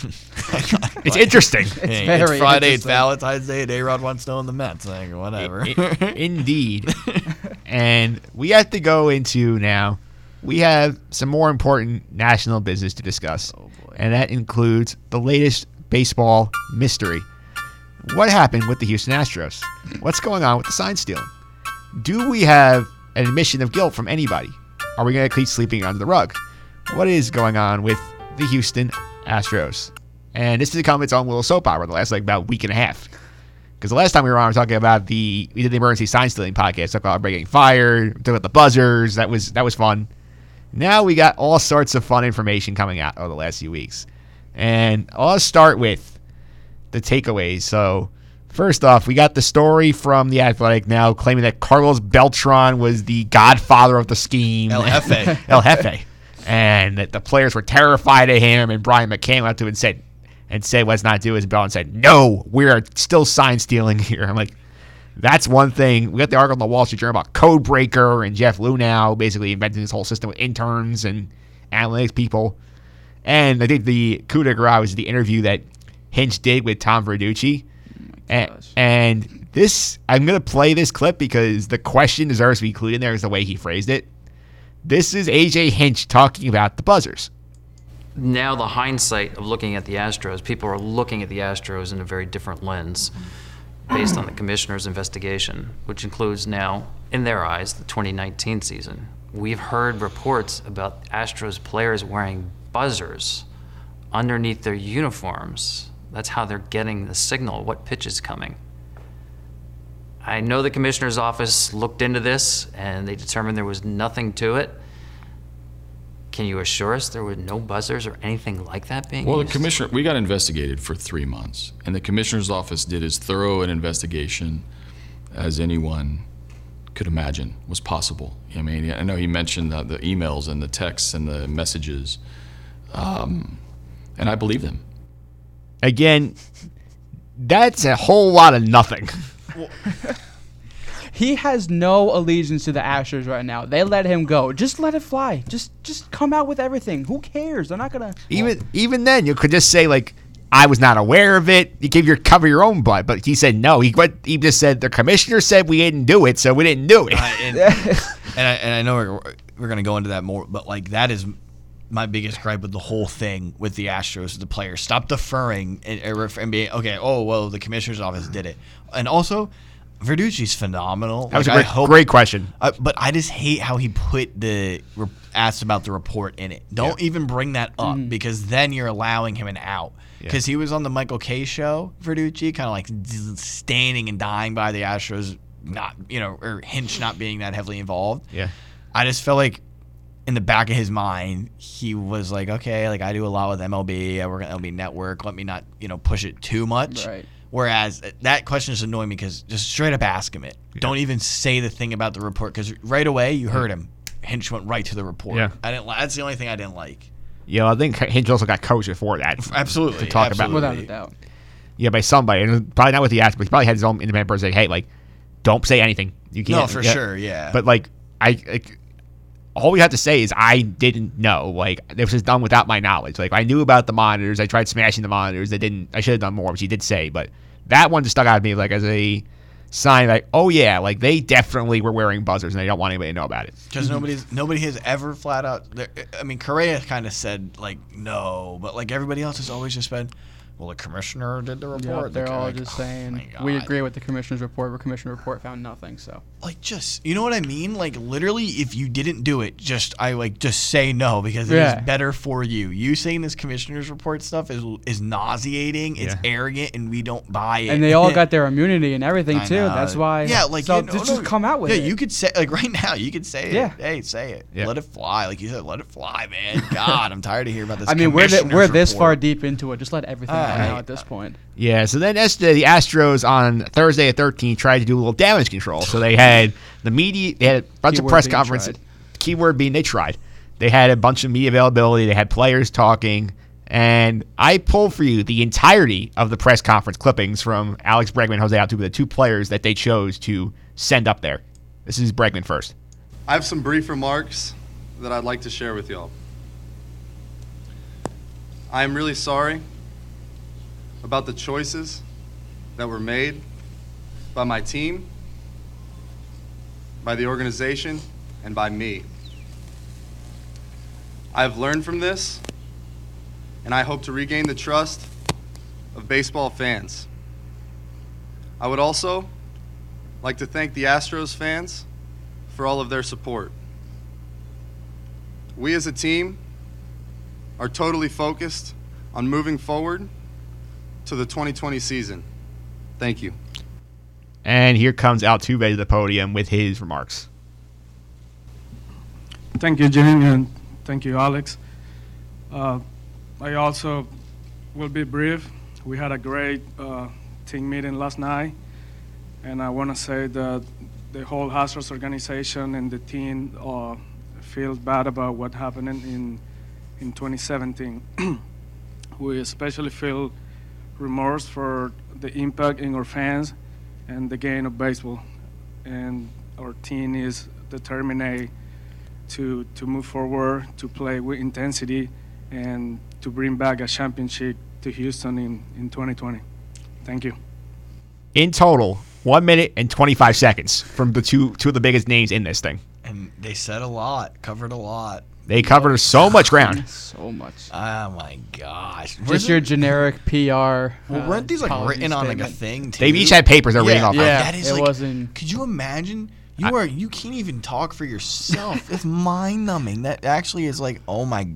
it's interesting. Hey, very it's Friday, it's. Valentine's Day, and A Rod wants to own the Mets. Like, whatever. I- Indeed. And we have to go into now. We have some more important national business to discuss, Oh, and that includes the latest baseball mystery. What happened with the Houston Astros? What's going on with the sign stealing? Do we have an admission of guilt from anybody? Are we going to keep sleeping under the rug? What is going on with the Houston Astros? And this has become its own little soap opera the last like about week and a half. Because the last time we were on, we were talking about the we did the emergency sign stealing podcast. Talked about everybody getting fired. Talked about the buzzers. That was that was fun. Now we got all sorts of fun information coming out over the last few weeks, and I'll start with the takeaways. So first off, we got the story from the Athletic now claiming that Carlos Beltran was the godfather of the scheme. El Jefe. [LAUGHS] El Jefe, and that the players were terrified of him. And Brian McCann went up to him and said, and say "Let's not do as Bell," and said, "No, we are still sign stealing here." I'm like, that's one thing. We got the article in the Wall Street Journal about Code Breaker and Jeff Luhnow basically inventing this whole system with interns and analytics people. And I think the coup de grace was the interview that Hinch did with Tom Verducci. Oh and, and this, I'm going to play this clip because the question deserves to be included in there is the way he phrased it. This is AJ Hinch talking about the buzzers. Now the hindsight of looking at the Astros, people are looking at the Astros in a very different lens [CLEARS THROAT] based on the commissioner's investigation, which includes now, in their eyes, the 2019 season. We've heard reports about Astros players wearing buzzers underneath their uniforms. That's how they're getting the signal what pitch is coming. I know the commissioner's office looked into this and they determined there was nothing to it. Can you assure us there were no buzzers or anything like that being Well, the commissioner, we got investigated for three months, and the commissioner's office did as thorough an investigation as anyone could imagine was possible. I mean, I know he mentioned the, the emails and the texts and the messages, um, and I believe them. Again, that's a whole lot of nothing. He has no allegiance to the Astros right now. They let him go. Just let it fly. Just just come out with everything. Who cares? They're not gonna. Even even then, you could just say like, "I was not aware of it." You give your cover your own butt, but he said no. He what he just said the commissioner said we didn't do it, so we didn't do it. I- and, [LAUGHS] and, I, and I know we're, we're going to go into that more, but like that is my biggest gripe with the whole thing with the Astros, the players. Stop deferring and, and and being, okay, oh, well, the commissioner's office did it. And also, Verducci's phenomenal. that was Like, a I great, hope- great question. Uh, but I just hate how he put the re- asked about the report in it. Don't even bring that up because then you're allowing him an out. Because he was on the Michael K show, Verducci, kind of like standing and dying by the Astros, not you know, or Hinch not being that heavily involved. Yeah. I just felt like in the back of his mind, he was like, okay, like I do a lot with MLB, I work at MLB Network. Let me not, you know, push it too much. Right. Whereas uh, that question is annoying me because just straight up ask him it. Don't even say the thing about the report because right away you heard him. Hinch went right to the report. Yeah. I didn't. That's the only thing I didn't like. Yeah, I think Hinch also got coached before that. Absolutely. To talk about- Without a doubt. Yeah, by somebody, and probably not with the ass, but he probably had his own independent person say, "Hey, like, don't say anything. You can't." No, for yeah. sure. Yeah. But like, I, like, all we have to say is I didn't know. Like, this was done without my knowledge. Like, I knew about the monitors. I tried smashing the monitors. I didn't. I should have done more, which he did say. But that one just stuck out to me like as a sign, like, oh yeah, like they definitely were wearing buzzers and they don't want anybody to know about it. because mm-hmm. nobody's nobody has ever flat out. I mean, Correa kind of said like no, but like everybody else has always just been, well, the commissioner did the report. Yeah, the they're co- all like, just oh saying we agree with the commissioner's report, but commissioner report found nothing. So Like just you know what I mean? Like literally, if you didn't do it, just I like just say no because it is Yeah. better for you. You saying this commissioner's report stuff is is nauseating. It's Yeah. arrogant, and we don't buy it. and they all got [LAUGHS] their immunity and everything I too. know. That's why. Yeah, like so you know, just, no, just come out with yeah, it. you could say like [LAUGHS] right now. You could say Yeah. it. Hey, say it. Yeah. Let it fly. Like you said, let it fly, man. God, I'm tired of hearing about this. [LAUGHS] I mean, we're th- we're commissioner's this far deep into it. Just let everything All come out at this point. Yeah, so then as the, the Astros on Thursday at 13 tried to do a little damage control. So they had the media, they had a bunch Keyword of press being conferences. tried. Keyword being they tried. They had a bunch of media availability. They had players talking. And I pulled for you the entirety of the press conference clippings from Alex Bregman Jose Altuve, the two players that they chose to send up there. This is Bregman first. I have some brief remarks that I'd like to share with y'all. I am really sorry about the choices that were made by my team, by the organization, and by me. I have learned from this, and I hope to regain the trust of baseball fans. I would also like to thank the Astros fans for all of their support. We as a team are totally focused on moving forward to the 2020 season. Thank you. And here comes Altuve to the podium with his remarks. Thank you, Jim, and thank you, Alex. Uh, I also will be brief. We had a great uh, team meeting last night, and I want to say that the whole Astros organization and the team uh, feel bad about what happened in in 2017. [CLEARS THROAT] we especially feel remorse for the impact in our fans and the game of baseball, and our team is determined to to move forward, to play with intensity, and to bring back a championship to Houston in, in 2020. Thank you. In total, one minute and 25 seconds from the two two of the biggest names in this thing. And they said a lot, covered a lot. They covered so much ground. So much. Oh my gosh! Just Wasn't- your generic PR. Well, uh, weren't these like apology written on like a thing? Too? They each had papers they're reading off. of. Yeah, that is it like. wasn't- Could you imagine? You are you can't even talk for yourself. it's mind numbing. That actually is like, oh my.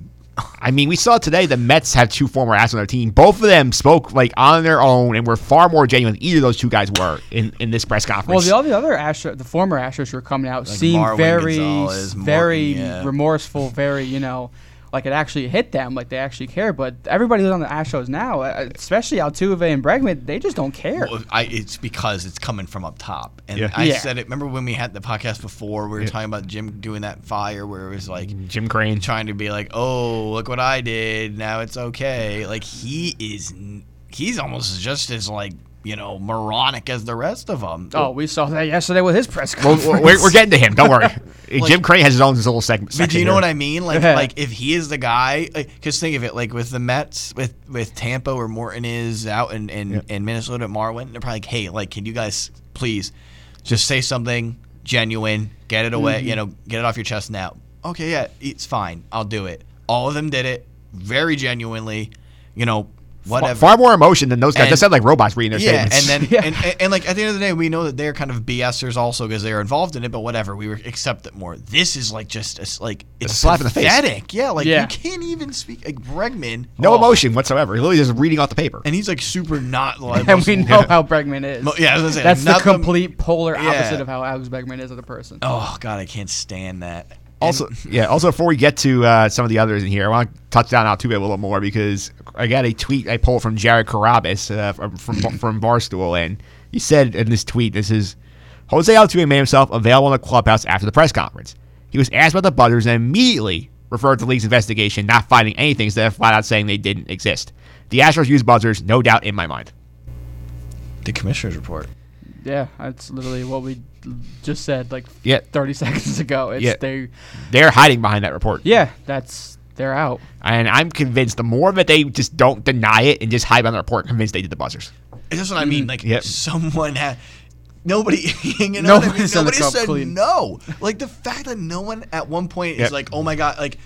I mean, we saw today the Mets have two former Astros on their team. Both of them spoke like on their own and were far more genuine than either of those two guys were in, in this press conference. Well, the, all the other Astro, the former Astros who were coming out Like seemed Marwin very, Gonzalez, Martin, very yeah. remorseful, very you know, like it actually hit them, like they actually care. But everybody who's on the Astros now, uh, especially Altuve and Bregman, they just don't care. Well, I, it's because it's coming from up top. And Yeah. I Yeah. said it. Remember when we had the podcast before? We were talking about Jim doing that fire where it was like Jim Crane. trying to be like, "Oh, look what I did. Now it's okay." Like he is, he's almost just as like you know moronic as the rest of them. Oh, we saw that yesterday with his press conference. we're, we're getting to him. Don't worry. [LAUGHS] Jim Crane has his own little segment. But do you know section what. I mean? Like, Yeah. like if he is the guy, because think of it, like with the Mets, with with Tampa, where Morton is out in in, in Minnesota, at Marwin, they're probably like, hey, like, can you guys please just say something genuine, get it away, mm-hmm. you know, get it off your chest now. Okay, yeah, it's fine, I'll do it. All of them did it very genuinely, you know, whatever. Far more emotion than those guys. And- That sound like robots reading their Yeah, statements. and then [LAUGHS] Yeah. and, and, and, like at the end of the day, we know that they're kind of BSers also because they are involved in it. But whatever, we accept it more. This is like just a s like it's a slap in the face. pathetic. Yeah, like Yeah. you can't even speak like Bregman. no oh, emotion whatsoever. He's literally just reading off the paper. and he's like super not [LAUGHS] like. and we know how Bregman is. Mo- yeah, I was gonna say, that's the not the- complete polar Yeah. opposite of how Alex Bregman is as a person. Oh god, I can't stand that. Also, yeah. Also, before we get to uh, some of the others in here, I want to touch down Altuve a little more because I got a tweet I pulled from Jared Carrabis uh, from from, [LAUGHS] from Barstool, and he said in this tweet, "This is Jose Altuve made himself available in the clubhouse after the press conference. He was asked about the buzzers and immediately referred to the league's investigation, not finding anything instead of flat out saying they didn't exist. The Astros used buzzers, no doubt in my mind. The commissioner's report. Yeah, that's literally what we just said like Yeah. 30 [LAUGHS] seconds ago. It's Yeah. they They're hiding behind that report. Yeah, that's they're out. And I'm convinced the more that they just don't deny it and just hide behind the report, convinced they did the buzzers. That's what I mean. Mm, like Yep. someone had nobody [LAUGHS] hanging No out. I mean, one's done the nobody said clean. no. Like the fact that no one at one point Yep. is like, oh my god, like.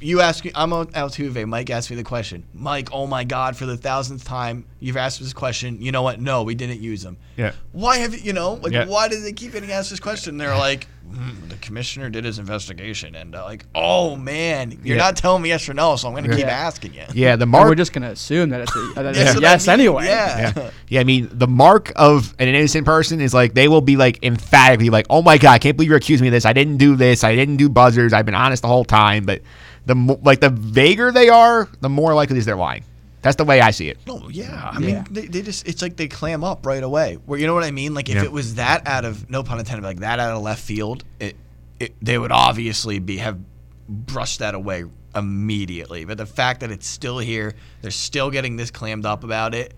You ask me, I'm on Altuve. Mike asked me the question. Mike, oh my God, for the thousandth time, you've asked this question. You know what? No, we didn't use them. Yeah. Why have you, you know, like, Yeah. why did they keep getting asked this question? They're like, "Hmm, the commissioner did his investigation. And uh, like, oh man, you're Yeah. not telling me yes or no, so I'm going to keep Yeah. asking you. Yeah, the And mark we're just gonna assume that it's a, that it's That's a what I yes mean. [LAUGHS] anyway. Yeah. yeah. yeah, I mean, the mark of an innocent person is like they will be like emphatically like, "Oh my god, I can't believe you're accusing me of this. I didn't do this. I didn't do buzzers. I've been honest the whole time." But the mo- like the vaguer they are, the more likely is they're lying. That's the way I see it. No, yeah. I mean, Yeah. they, they just, it's like they clam up right away. Where, you know what I mean? Like, if Yeah. it was that out of, no pun intended, like that out of left field, it, it they would obviously be, have brushed that away immediately. But the fact that it's still here, they're still getting this clammed up about it,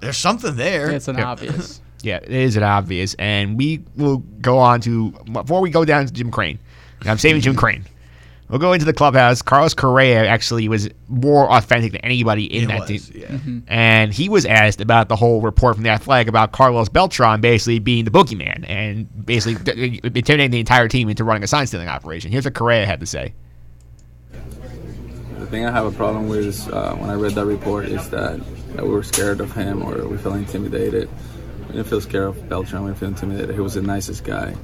there's something there. It's an Yeah. obvious. [LAUGHS] Yeah, it is an obvious, and we will go on to before we go down to Jim Crane. I'm saving Jim Crane. We'll go into the clubhouse. Carlos Correa actually was more authentic than anybody in It that was, team. yeah. And he was asked about the whole report from the Athletic about Carlos Beltran basically being the boogeyman and basically intimidating the entire team into running a sign stealing operation. Here's what Correa had to say. The thing I have a problem with is uh, when I read that report is that, that we were scared of him or we felt intimidated. We didn't feel scared of Beltran. We didn't feel intimidated. He was the nicest guy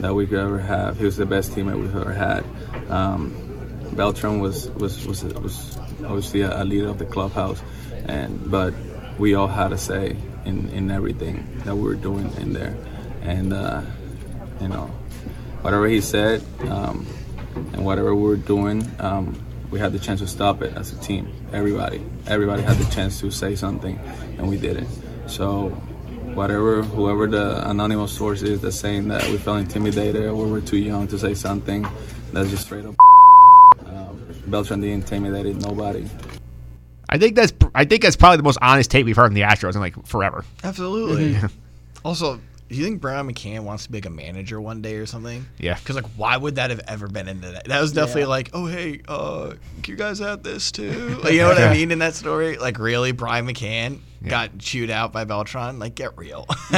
that we could ever have. He was the best teammate we've ever had. Um, Beltran was was was was obviously a, leader of the clubhouse, and but we all had a say in, in everything that we were doing in there, and uh, you know whatever he said um, and whatever we were doing, um, we had the chance to stop it as a team. Everybody, everybody had the chance to say something, and we didn't. So, whatever, whoever the anonymous source is that's saying that we felt intimidated or we were too young to say something, that's just straight up. Um, Beltran didn't intimidate nobody. I think that's I think that's probably the most honest take we've heard from the Astros in like forever. Absolutely. [LAUGHS] also, do you think Brian McCann wants to be like a manager one day or something? Yeah. Because like, why would that have ever been into that? That was definitely like, oh hey, uh, you guys had this too. Like, you know what I mean in that story? Like, really, Brian McCann got chewed out by Beltran? Like, get real. [LAUGHS] [LAUGHS]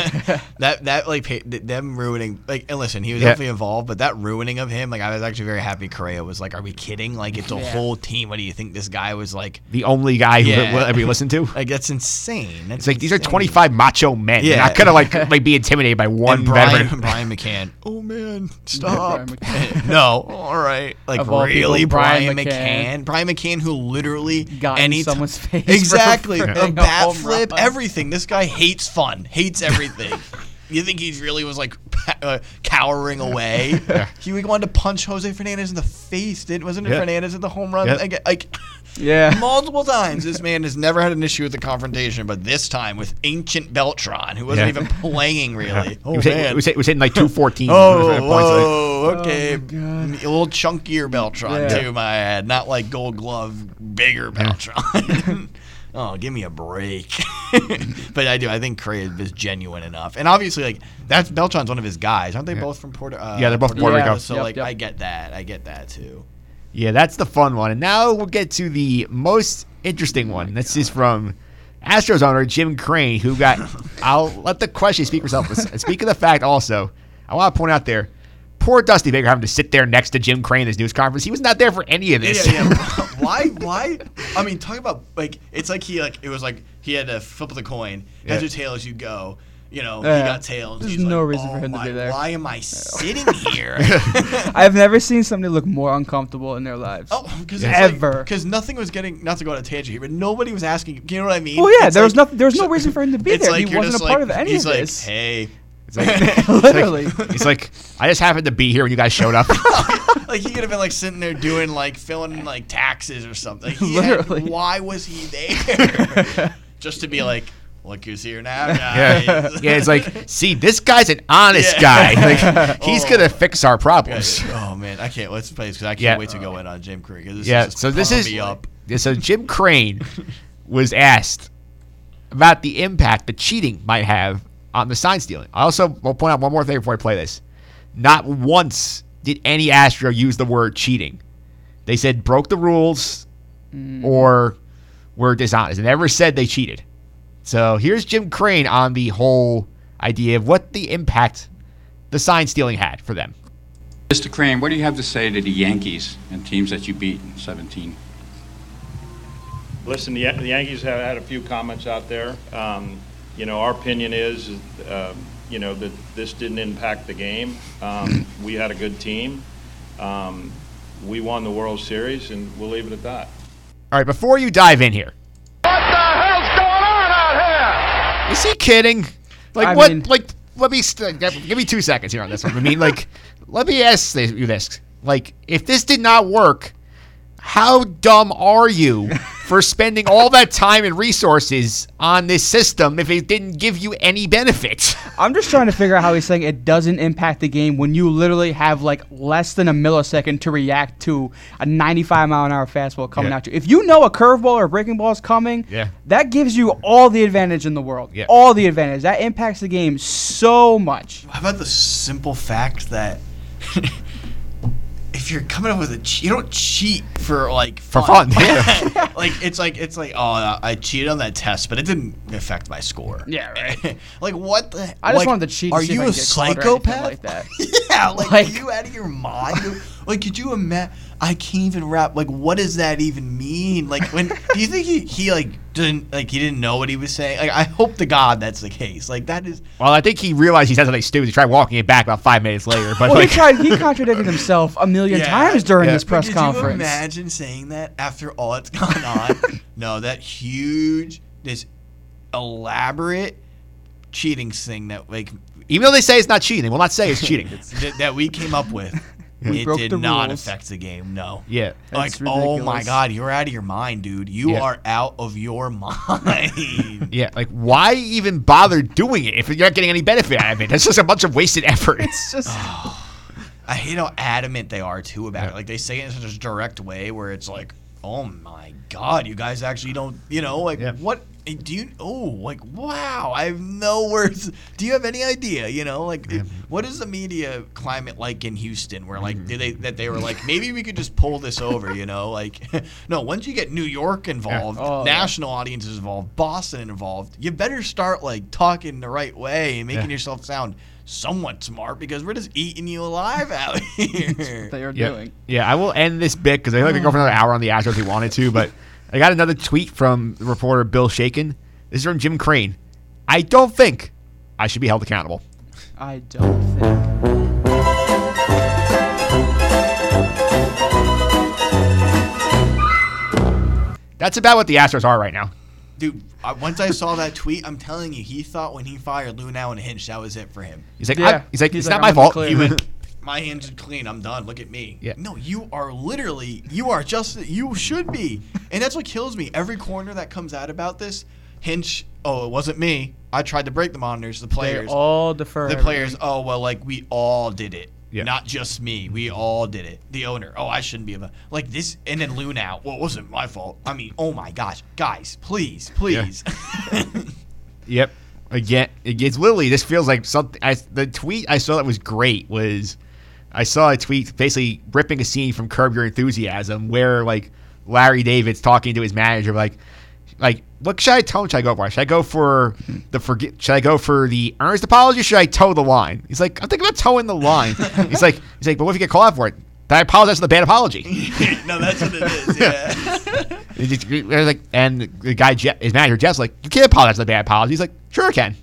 that that like pa- them ruining like, and listen, he was Yeah. definitely involved, but that ruining of him, like, I was actually very happy. Correa was like, are we kidding? Like, it's a Yeah. whole team. What do you think this guy was like? The only guy who Yeah. will ever listen to. [LAUGHS] Like, that's insane. That's It's like these are 25 macho men. Yeah, Yeah. They're not gonna like like be intimidated by one and Brian, veteran. Brian McCann. Oh man, stop! McCann. no, all right. Like Of really, people, Brian, Brian McCann. McCann. Brian McCann, who literally Got in any someone's face for exactly a hitting a bat home flip, everything. This guy hates fun, hates everything. [LAUGHS] you think he really was like [LAUGHS] uh, cowering away? He wanted to punch Jose Fernandez in the face. Didn't wasn't it Yeah. Fernandez at the home run? Yeah. Like, like Yeah. multiple times. This man has never had an issue with the confrontation, but this time with ancient Beltran, who wasn't Yeah. even playing really. Oh was, hitting, man. we was hitting- was hitting like 214 Oh, whoa, okay. Oh, a little chunkier Beltran Yeah. too, my ad. Not like Gold Glove, bigger Beltran. [LAUGHS] oh, give me a break. [LAUGHS] but I do. I think Craig is genuine enough, and obviously, like that's Beltran's one of his guys, aren't they? Both from Puerto. Uh, Yeah, they're both Puerto Rico. So Yep, like, yep. I get that. I get that too. Yeah, that's the fun one. And now we'll get to the most interesting one. This is from Astros owner Jim Crane, who got. [LAUGHS] I'll let the question speak for itself. [LAUGHS] Speak of the fact, also, I want to point out there, poor Dusty Baker having to sit there next to Jim Crane in this news conference. He was not there for any of this. Yeah, yeah. Why? [LAUGHS] Why? I mean, talk about like it's like he like it was like he had to flip the coin. Heads Yeah. or tails, you go. You know, Yeah. he got tails. There's no like, reason for "Oh him to be there." Why am I [LAUGHS] sitting here? [LAUGHS] I've never seen somebody look more uncomfortable in their lives. Oh, because Ever. because nothing was getting not to go on a tangent here, but nobody was asking. You know what I mean? Well, yeah, It's there was nothing. There was no reason for him to be there. like he wasn't a part like- of any he's of like, this. hey, [LAUGHS] It's like, Literally. it's like, I just happened to be here when you guys showed up. [LAUGHS] [LAUGHS] like he could have been like sitting there doing like filling like taxes or something. He had- Literally. why was he there? just to be like, Look who's here now, Yeah. guys. yeah, it's like, see, this guy's an honest Yeah. guy. Like, he's Oh. gonna fix our problems. Oh man, I can't. Let's play this because I can't Yeah. wait to go in on Jim Crane. 'cause This yeah, is so this is me up. so Jim Crane was asked about the impact that cheating might have on the sign stealing. I also will point out one more thing before I play this. Not once did any Astro use the word cheating. They said broke the rules or were dishonest. They never said they cheated. So here's Jim Crane on the whole idea of what the impact the sign stealing had for them. Mr. Crane, what do you have to say to the Yankees and teams that you beat in 17? Listen, the the Yankees have had a few comments out there. Um, You know, our opinion is, um, you know, that this didn't impact the game. Um, [CLEARS THROAT] We had a good team. Um, We won the World Series, and we'll leave it at that. All right, before you dive in here, What the hell's going on out here? Is he kidding? Like I what? mean- like let me st- give me two seconds here on this one. I mean, like [LAUGHS] let me ask you this: like if this did not work, how dumb are you for spending all that time and resources on this system if it didn't give you any benefits? I'm just trying to figure out how he's saying it doesn't impact the game when you literally have like less than a millisecond to react to a 95 mile an hour fastball coming Yeah. at you. If you know a curveball or a breaking ball is coming, Yeah. that gives you all the advantage in the world. Yeah. All the advantage. That impacts the game so much. How about the simple fact that [LAUGHS] if you're coming up with a cheat, you don't cheat for like For fun, yeah. [LAUGHS] like it's like it's like oh I cheated on that test, but it didn't affect my score. Yeah, right. [LAUGHS] like what the? I just like, wanted to cheat. Are you a could get caught or anything psychopath? like that? [LAUGHS] yeah, [LAUGHS] like, Like- are you out of your mind? like, could you imagine? I can't even rap. Like, what does that even mean? Like, when [LAUGHS] do you think he, he like didn't like he didn't know what he was saying? Like, I hope to God that's the case. Like, that is well, I think he realized he said something stupid. He tried walking it back about five minutes later, but Well, like he tried. He [LAUGHS] contradicted himself a million Yeah. times during Yeah. this But press could conference. you imagine saying that after all that's gone on? no, that huge, this elaborate cheating thing that like even though they say it's not cheating, they will not say it's cheating. [LAUGHS] that, that we came up with. [LAUGHS] We it broke did the not rules. affect the game. No. yeah. Like, That's oh my ridiculous. God, you're out of your mind, dude. You Yeah. are out of your mind. [LAUGHS] Yeah, like why even bother doing it if you're not getting any benefit out of it? That's just a bunch of wasted effort. It's [SIGHS] just I hate how adamant they are too about it. Like they say it in such a direct way where it's like, oh my God, you guys actually don't, you know, like Yeah. what eh, do you? Oh, like wow, I have no words. Do you have any idea? You know, like eh, what is the media climate like in Houston? Where like did they that they were like maybe we could just pull this over? You know, like [LAUGHS] no. Once you get New York involved, Oh, yeah. national audiences involved, Boston involved, you better start like talking the right way and making Yeah. yourself sound somewhat smart because we're just eating you alive out [LAUGHS] here. they are Yeah, doing. yeah. I will end this bit because I feel like I could go for another hour on the Astros if he wanted to, but I got another tweet from reporter Bill Shaikin. This is from Jim Crane. I don't think I should be held accountable. I don't think. That's about what the Astros are right now. Dude, I, once I saw that tweet, I'm telling you, he thought when he fired Luhnow and Hinch, that was it for him. He's like, Yeah. He's like, He's it's like, not I'm my fault. He went, [LAUGHS] My hands are clean. I'm done. Look at me. Yeah. No, you are literally, you are just, you should be. And that's what kills me. Every corner that comes out about this, Hinch, oh, it wasn't me. I tried to break the monitors, the They players. all defer. the everything. players, oh, well, like, we all did it. Yeah. Not just me. We all did it. The owner, oh, I shouldn't be able Like this, and then Luhnow, well, it wasn't my fault. I mean, oh my gosh. Guys, please, please. [LAUGHS] Yep. Again, it- it's literally this feels like something. I, the tweet I saw that was great was I saw a tweet basically ripping a scene from Curb Your Enthusiasm where like Larry David's talking to his manager like like what should I tone should I go for? Should I go for the forget? Should I go for the earnest apology? Should I toe the line? He's like, I'm thinking about towing the line. [LAUGHS] he's like, he's like, but what if you get called out for it? Then I apologize for the bad apology. [LAUGHS] no, that's what it is. [LAUGHS] Yeah. He just- like, and the guy, Je- his manager, Jeff's like, you can't apologize for the bad apology. He's like, sure I can.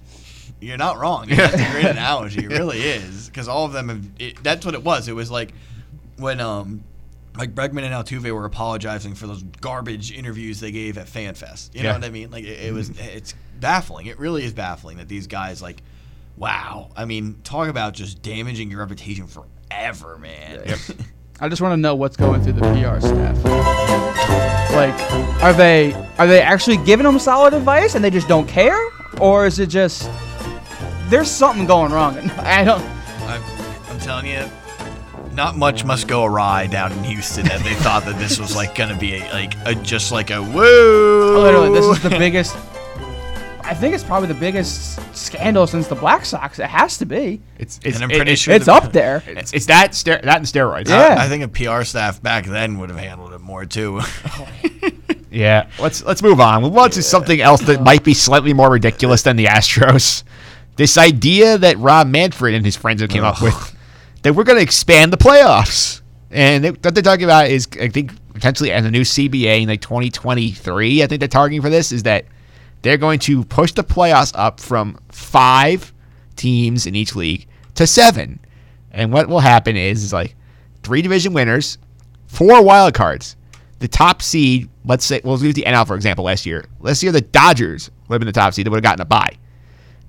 You're not wrong. That's a great analogy. It really is because all of them have. It, that's what it was. It was like when um, like Bregman and Altuve were apologizing for those garbage interviews they gave at FanFest. You know what I mean? Like it, it was. It's baffling. It really is baffling that these guys like. Wow. I mean, talk about just damaging your reputation forever, man. [LAUGHS] I just want to know what's going through the PR staff. Like, are they are they actually giving them solid advice and they just don't care, or is it just there's something going wrong? [LAUGHS] I don't. I'm, I'm telling you, not much must go awry down in Houston that they thought that this was like gonna be a, like a, just like a woo. Oh, Literally, this is the biggest. I think it's probably the biggest scandal since the Black Sox. It has to be. It's it's And I'm pretty it- sure It's the- up there. It's, it's that ster- that and steroids. Yeah. I think a PR staff back then would have handled it more too. [LAUGHS] Yeah, let's let's move on. We'll move on to something else that might be slightly more ridiculous than the Astros. This idea that Rob Manfred and his friends have came up with that we're going to expand the playoffs, and they, what they're talking about is I think potentially as a new CBA in like 2023. I think they're targeting for this is that they're going to push the playoffs up from five teams in each league to seven, and what will happen is, is like three division winners, four wild cards. The top seed, let's say, we'll use the NL for example. Last year, last year the Dodgers would have been the top seed. They would have gotten a bye.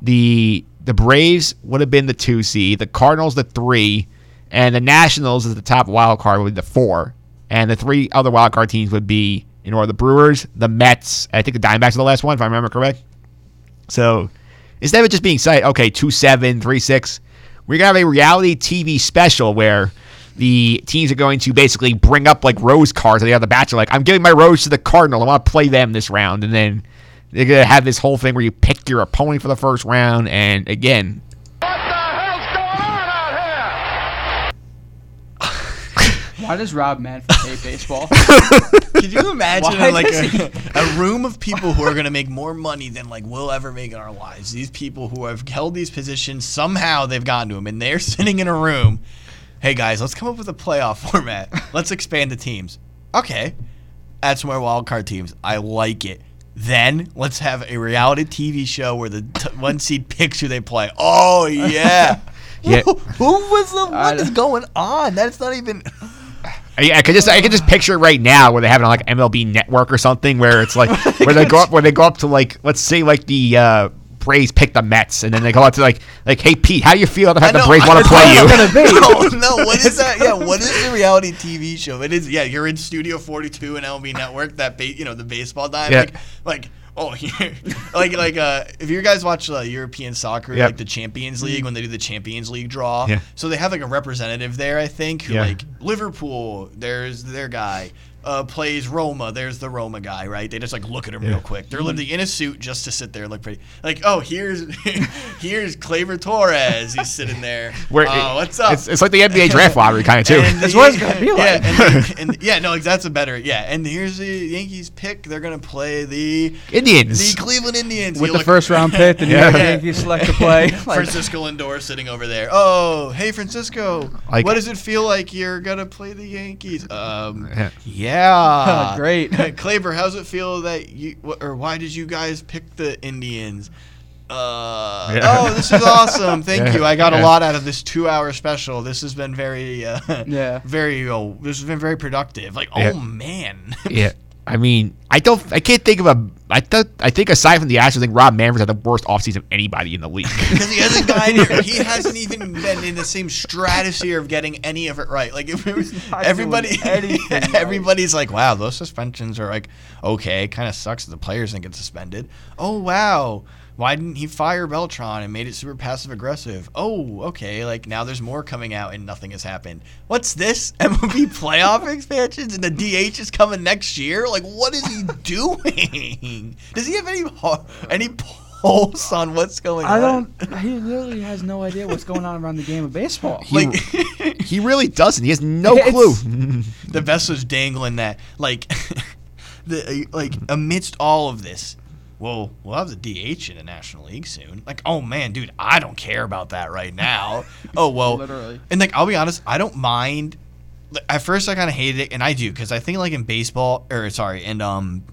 The the Braves would have been the two seed. The Cardinals the three, and the Nationals is the top wild card would be the four. And the three other wild card teams would be in order: the Brewers, the Mets. I think the Diamondbacks are the last one, if I remember correct. So instead of just being site, okay, two seven, three six, we're gonna have a reality TV special where the teams are going to basically bring up like rose cards and the other bachelor, like I'm giving my rose to the Cardinal. I want to play them this round, and then they're gonna have this whole thing where you pick your opponent for the first round, and again, What the hell's going on out here? [LAUGHS] Why does Rob Manfred [LAUGHS] hate baseball? Can you imagine Why like a, a room of people who are going to make more money than like we'll ever make in our lives? These people who have held these positions somehow they've gotten to them, and they're [LAUGHS] sitting in a room. Hey guys, let's come up with a playoff format. Let's expand the teams. Okay, add some more wild card teams. I like it. Then let's have a reality TV show where the t- one seed picks who they play. Oh yeah. [LAUGHS] Yeah. Who, who was the what is going on? That's not even. [SIGHS] I, I could just I could just picture it right now where they have it on like MLB Network or something where it's like where they go up where they go up to like let's say like the uh, Braves pick the Mets and then they go out to like like hey Pete how do you feel about the the know, Braves want to play you? what it's gonna be. [LAUGHS] no, no, what is that? Yeah, what is the reality TV show? It is yeah, you're in Studio 42 and MLB Network, that ba- you know the baseball dive, Yeah. like [LAUGHS] like oh here, like like uh if you guys watch uh, European soccer, Yep. like the Champions League when they do the Champions League draw, Yeah. so they have like a representative there, I think, Yeah. like Liverpool, there's their guy. Uh, plays Roma. There's the Roma guy, right? They just like look at him real quick. They're literally in a suit just to sit there and look pretty. Like, oh, here's [LAUGHS] here's Gleyber Torres. He's sitting there. [LAUGHS] Where oh, it- what's up? It's, it's like the NBA draft [LAUGHS] lottery kind of too. And That's the- what it's gonna be like. Yeah, and, the- and- yeah, no, that's a better. Yeah, and here's the Yankees pick. They're gonna play the Indians. the Cleveland Indians With You the first round pick, the New Yeah. York Yankees select to play. Like, Francisco Lindor sitting over there. Oh, hey Francisco, Like- what does it feel like you're gonna play the Yankees? Um, Yeah. yeah, Yeah, [LAUGHS] great. [LAUGHS] Gleyber, how's it feel that you wh- or why did you guys pick the Indians? Uh, Yeah. Oh, this is awesome! Thank Yeah. you. I got a lot out of this two-hour special. This has been very, uh, Yeah. very. Oh, this has been very productive. Like, Yeah. oh man. yeah. [LAUGHS] I mean, I don't. I can't think of a. I thought. I think aside from the Astros, I think Rob Manfred's had the worst offseason of anybody in the league. [LAUGHS] Because he hasn't gotten, [LAUGHS] he hasn't even been in the same stratosphere of getting any of it right. Like if it was [LAUGHS] everybody, doing anything right. everybody's like, wow, those suspensions are like okay. It Kind of sucks that the players didn't get suspended. Oh wow, why didn't he fire Beltran and made it super passive aggressive? Oh okay, like now there's more coming out and nothing has happened. What's this [LAUGHS] MLB playoff expansions and the DH is coming next year? Like what is he [LAUGHS] doing? Does he have any ho- any pulse on what's going I on? don't. He literally has no idea what's going on around the game of baseball. like [LAUGHS] he really doesn't. He has no It's- clue. the best was dangling that like the like amidst all of this well we'll have the dh in the national league soon like oh man dude i don't care about that right now [LAUGHS] oh well Literally. and like i'll be honest i don't mind at first i kind of hated it and i do because i think like in baseball or sorry in um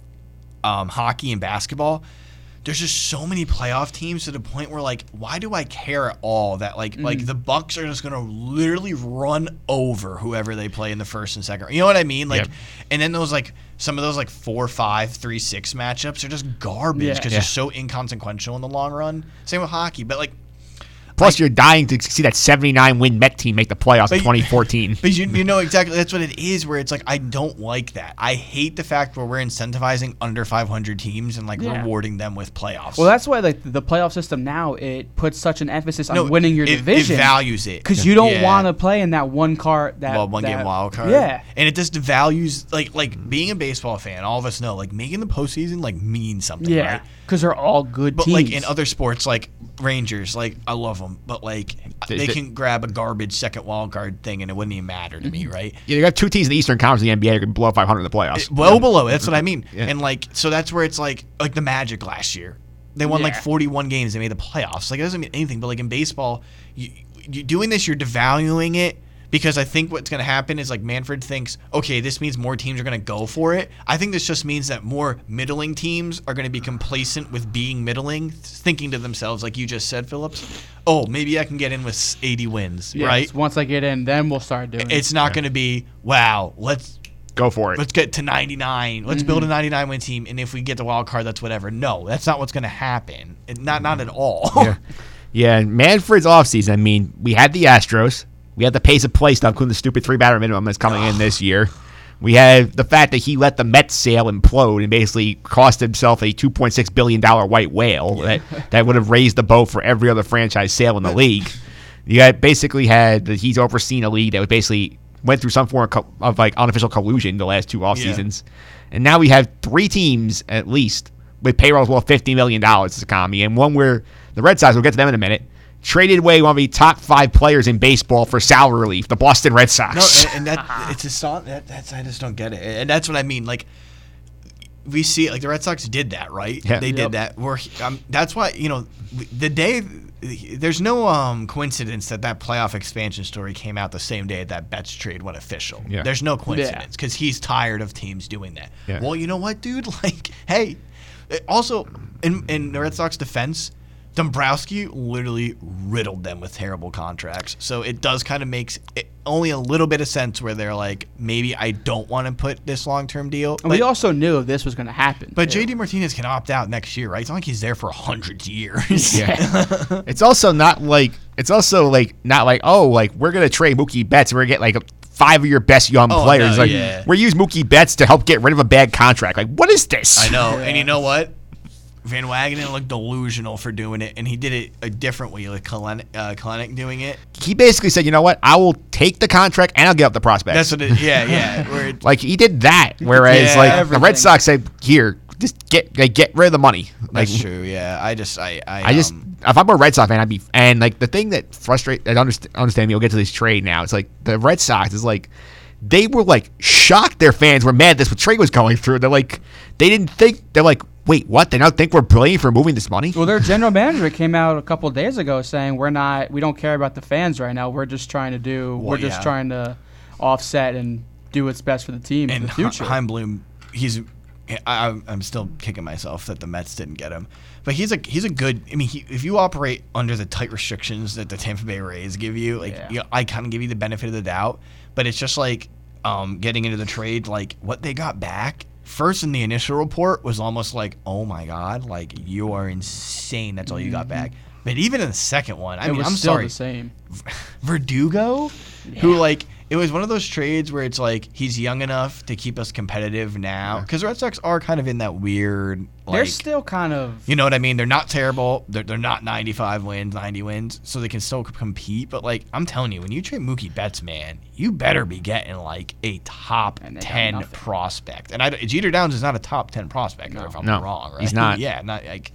um hockey and basketball there's just so many playoff teams to the point where like why do i care at all that like mm. like the bucks are just gonna literally run over whoever they play in the first and second you know what i mean like Yep. and then those like some of those like four five three six matchups are just garbage Yeah. because Yeah. they're so inconsequential in the long run same with hockey but like Plus, you're dying to see that 79 win Met team make the playoffs in But- 2014. [LAUGHS] But you, you know exactly that's what it is. Where it's like I don't like that. I hate the fact where we're incentivizing under 500 teams and like Yeah. rewarding them with playoffs. Well, that's why like the playoff system now it puts such an emphasis on No, winning your it- it division. values it. because you don't Yeah. want to play in that one card that well, one game that- wild card. Yeah, and it just devalues like like being a baseball fan. All of us know like making the postseason like means something. yeah, right? Because they're all good But teams. like in other sports, like Rangers, like I love them, but like They- they, they- can grab a garbage second wild card thing and it wouldn't even matter to Mm-hmm. me, right? Yeah, you got two teams in the Eastern Conference of the NBA that can blow 500 in the playoffs. well below. That's what I mean. Yeah. And like, so that's where it's like, like the Magic last year, they won like 41 games. They made the playoffs. Like it doesn't mean anything. But like in baseball, you, you doing this, you're devaluing it because I think what's going to happen is like Manfred thinks, okay, this means more teams are going to go for it. I think this just means that more middling teams are going to be complacent with being middling, thinking to themselves, like you just said, Phillips, oh, maybe I can get in with 80 wins, Yes, right? Once I get in, then we'll start doing. It. It's not going to be wow. Let's Go for it. let's get to 99. Let's build a mm-hmm. 99 win team, and if we get the wild card, that's whatever. No, that's not what's going to happen. It, not not at all. Yeah. [LAUGHS] Yeah, Manfred's offseason, I mean, we had the Astros. We had the pace of play stuff, including the stupid three batter minimum that's coming in this year. We had the fact that he let the Mets sale implode and basically cost himself a $2.6 billion white whale that, that would have raised the boat for every other franchise sale in the league. You got basically had that he's overseen a league that was basically went through some form of, of like unofficial collusion the last two off seasons, and now we have three teams at least with payrolls worth fifty million dollars this economy, and one where the Red Sox, we'll get to them in a minute, traded away one of the top five players in baseball for salary relief, the Boston Red Sox. No, and, and that [LAUGHS] it's a song that that's I just don't get it, and that's what I mean. Like we see, like the Red Sox did that, right? Yeah. They Yep. did that. We're um, that's why you know the day. There's no um, coincidence that that playoff expansion story came out the same day that Betts trade went official. Yeah. There's no coincidence because he's tired of teams doing that. Yeah. Well, you know what, dude? [LAUGHS] Like, hey, also in in the Red Sox defense, Dombrowski literally riddled them with terrible contracts. So it does kind of makes it only a little bit of sense where they're like, maybe I don't want to put this long term deal. And we also knew this was going to happen. but too. JD Martinez can opt out next year, right? It's not like he's there for a hundred years. Yeah. [LAUGHS] it's also not like it's also like not like oh like we're gonna trade Mookie Betts and we're gonna get like five of your best young Oh, players no, like yeah. we use Mookie Betts to help get rid of a bad contract like what is this I know. And you know what? Van Wagenen looked delusional for doing it, and he did it a different way, like Kelenic, uh, Kelenic doing it. he basically said you know what I will take the contract and I'll give up the prospect That's what it. Yeah, yeah. [LAUGHS] Like he did that whereas Yeah, like the. Red Sox said here just get like, get rid of the money like that's true. Yeah, I just, I, I, I just um, if I'm a Red Sox fan, I'd be and like the thing that frustrate I understand, understand me. We'll get to this trade now. It's like the Red Sox is like they were like shocked. Their fans were mad this trade was going through. They're like they didn't think. They're like, wait, what? They don't think we're brilliant for moving this money? Well, their [LAUGHS] general manager came out a couple days ago saying we're not, we don't care about the fans right now. We're just trying to do, Well, we're just yeah. trying to offset and do what's best for the team and for the future. Chaim Bloom, he's. I, I'm- still kicking myself that the Mets didn't get him, but he's a he's a good. I mean, he, if you operate under the tight restrictions that the Tampa Bay Rays give you, like Yeah. you I kind of give you the benefit of the doubt. But it's just like um, getting into the trade, like what they got back. First in the initial report was almost like, oh my god, like you are insane. That's all you got back. But even in the second one, I Mm-hmm. it mean, I'm still sorry, the same. Verdugo, who like it was one of those trades where it's like he's young enough to keep us competitive now because the Red Sox are kind of in that weird They're still kind of, you know what I mean. They're not terrible. They're, they're not 95 wins, 90 wins, so they can still compete. But like I'm telling you, when you trade Mookie Betts, man, you better be getting like a top And they got 10 prospect. And I, Jeter Downs is not a top 10 prospect, No. if I'm No, wrong. Right? he's not. yeah, not like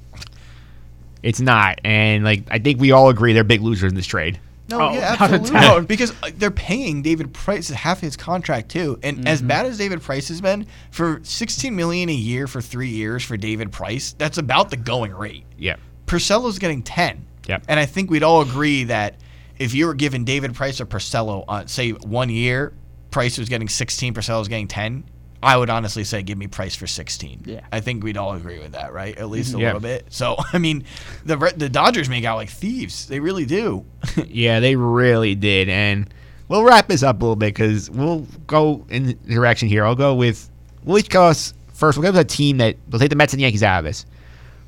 It's not, and like I think we all agree they're big losers in this trade. No, Oh, yeah, absolutely. doubt. [LAUGHS] because uh, they're paying David Price half his contract too. And Mm-hmm. as bad as David Price has been, for 16 million a year for 3 years for David Price, that's about the going rate. Yeah, Porcello's getting 10. Yep. And I think we'd all agree that if you were giving David Price or Porcello on say 1 year, Price was getting 16, Porcello was getting 10. I would honestly say give me Price for 16. Yeah. I think we'd all agree with that, right? At least a Yeah. little bit. So, [LAUGHS] I mean, the the Dodgers make out like thieves. They really do. [LAUGHS] yeah, they really did, and we'll wrap this up a little bit because we'll go in direction here. I'll go with we'll each go us first. We'll go with a team that we'll take the Mets and Yankees out of this.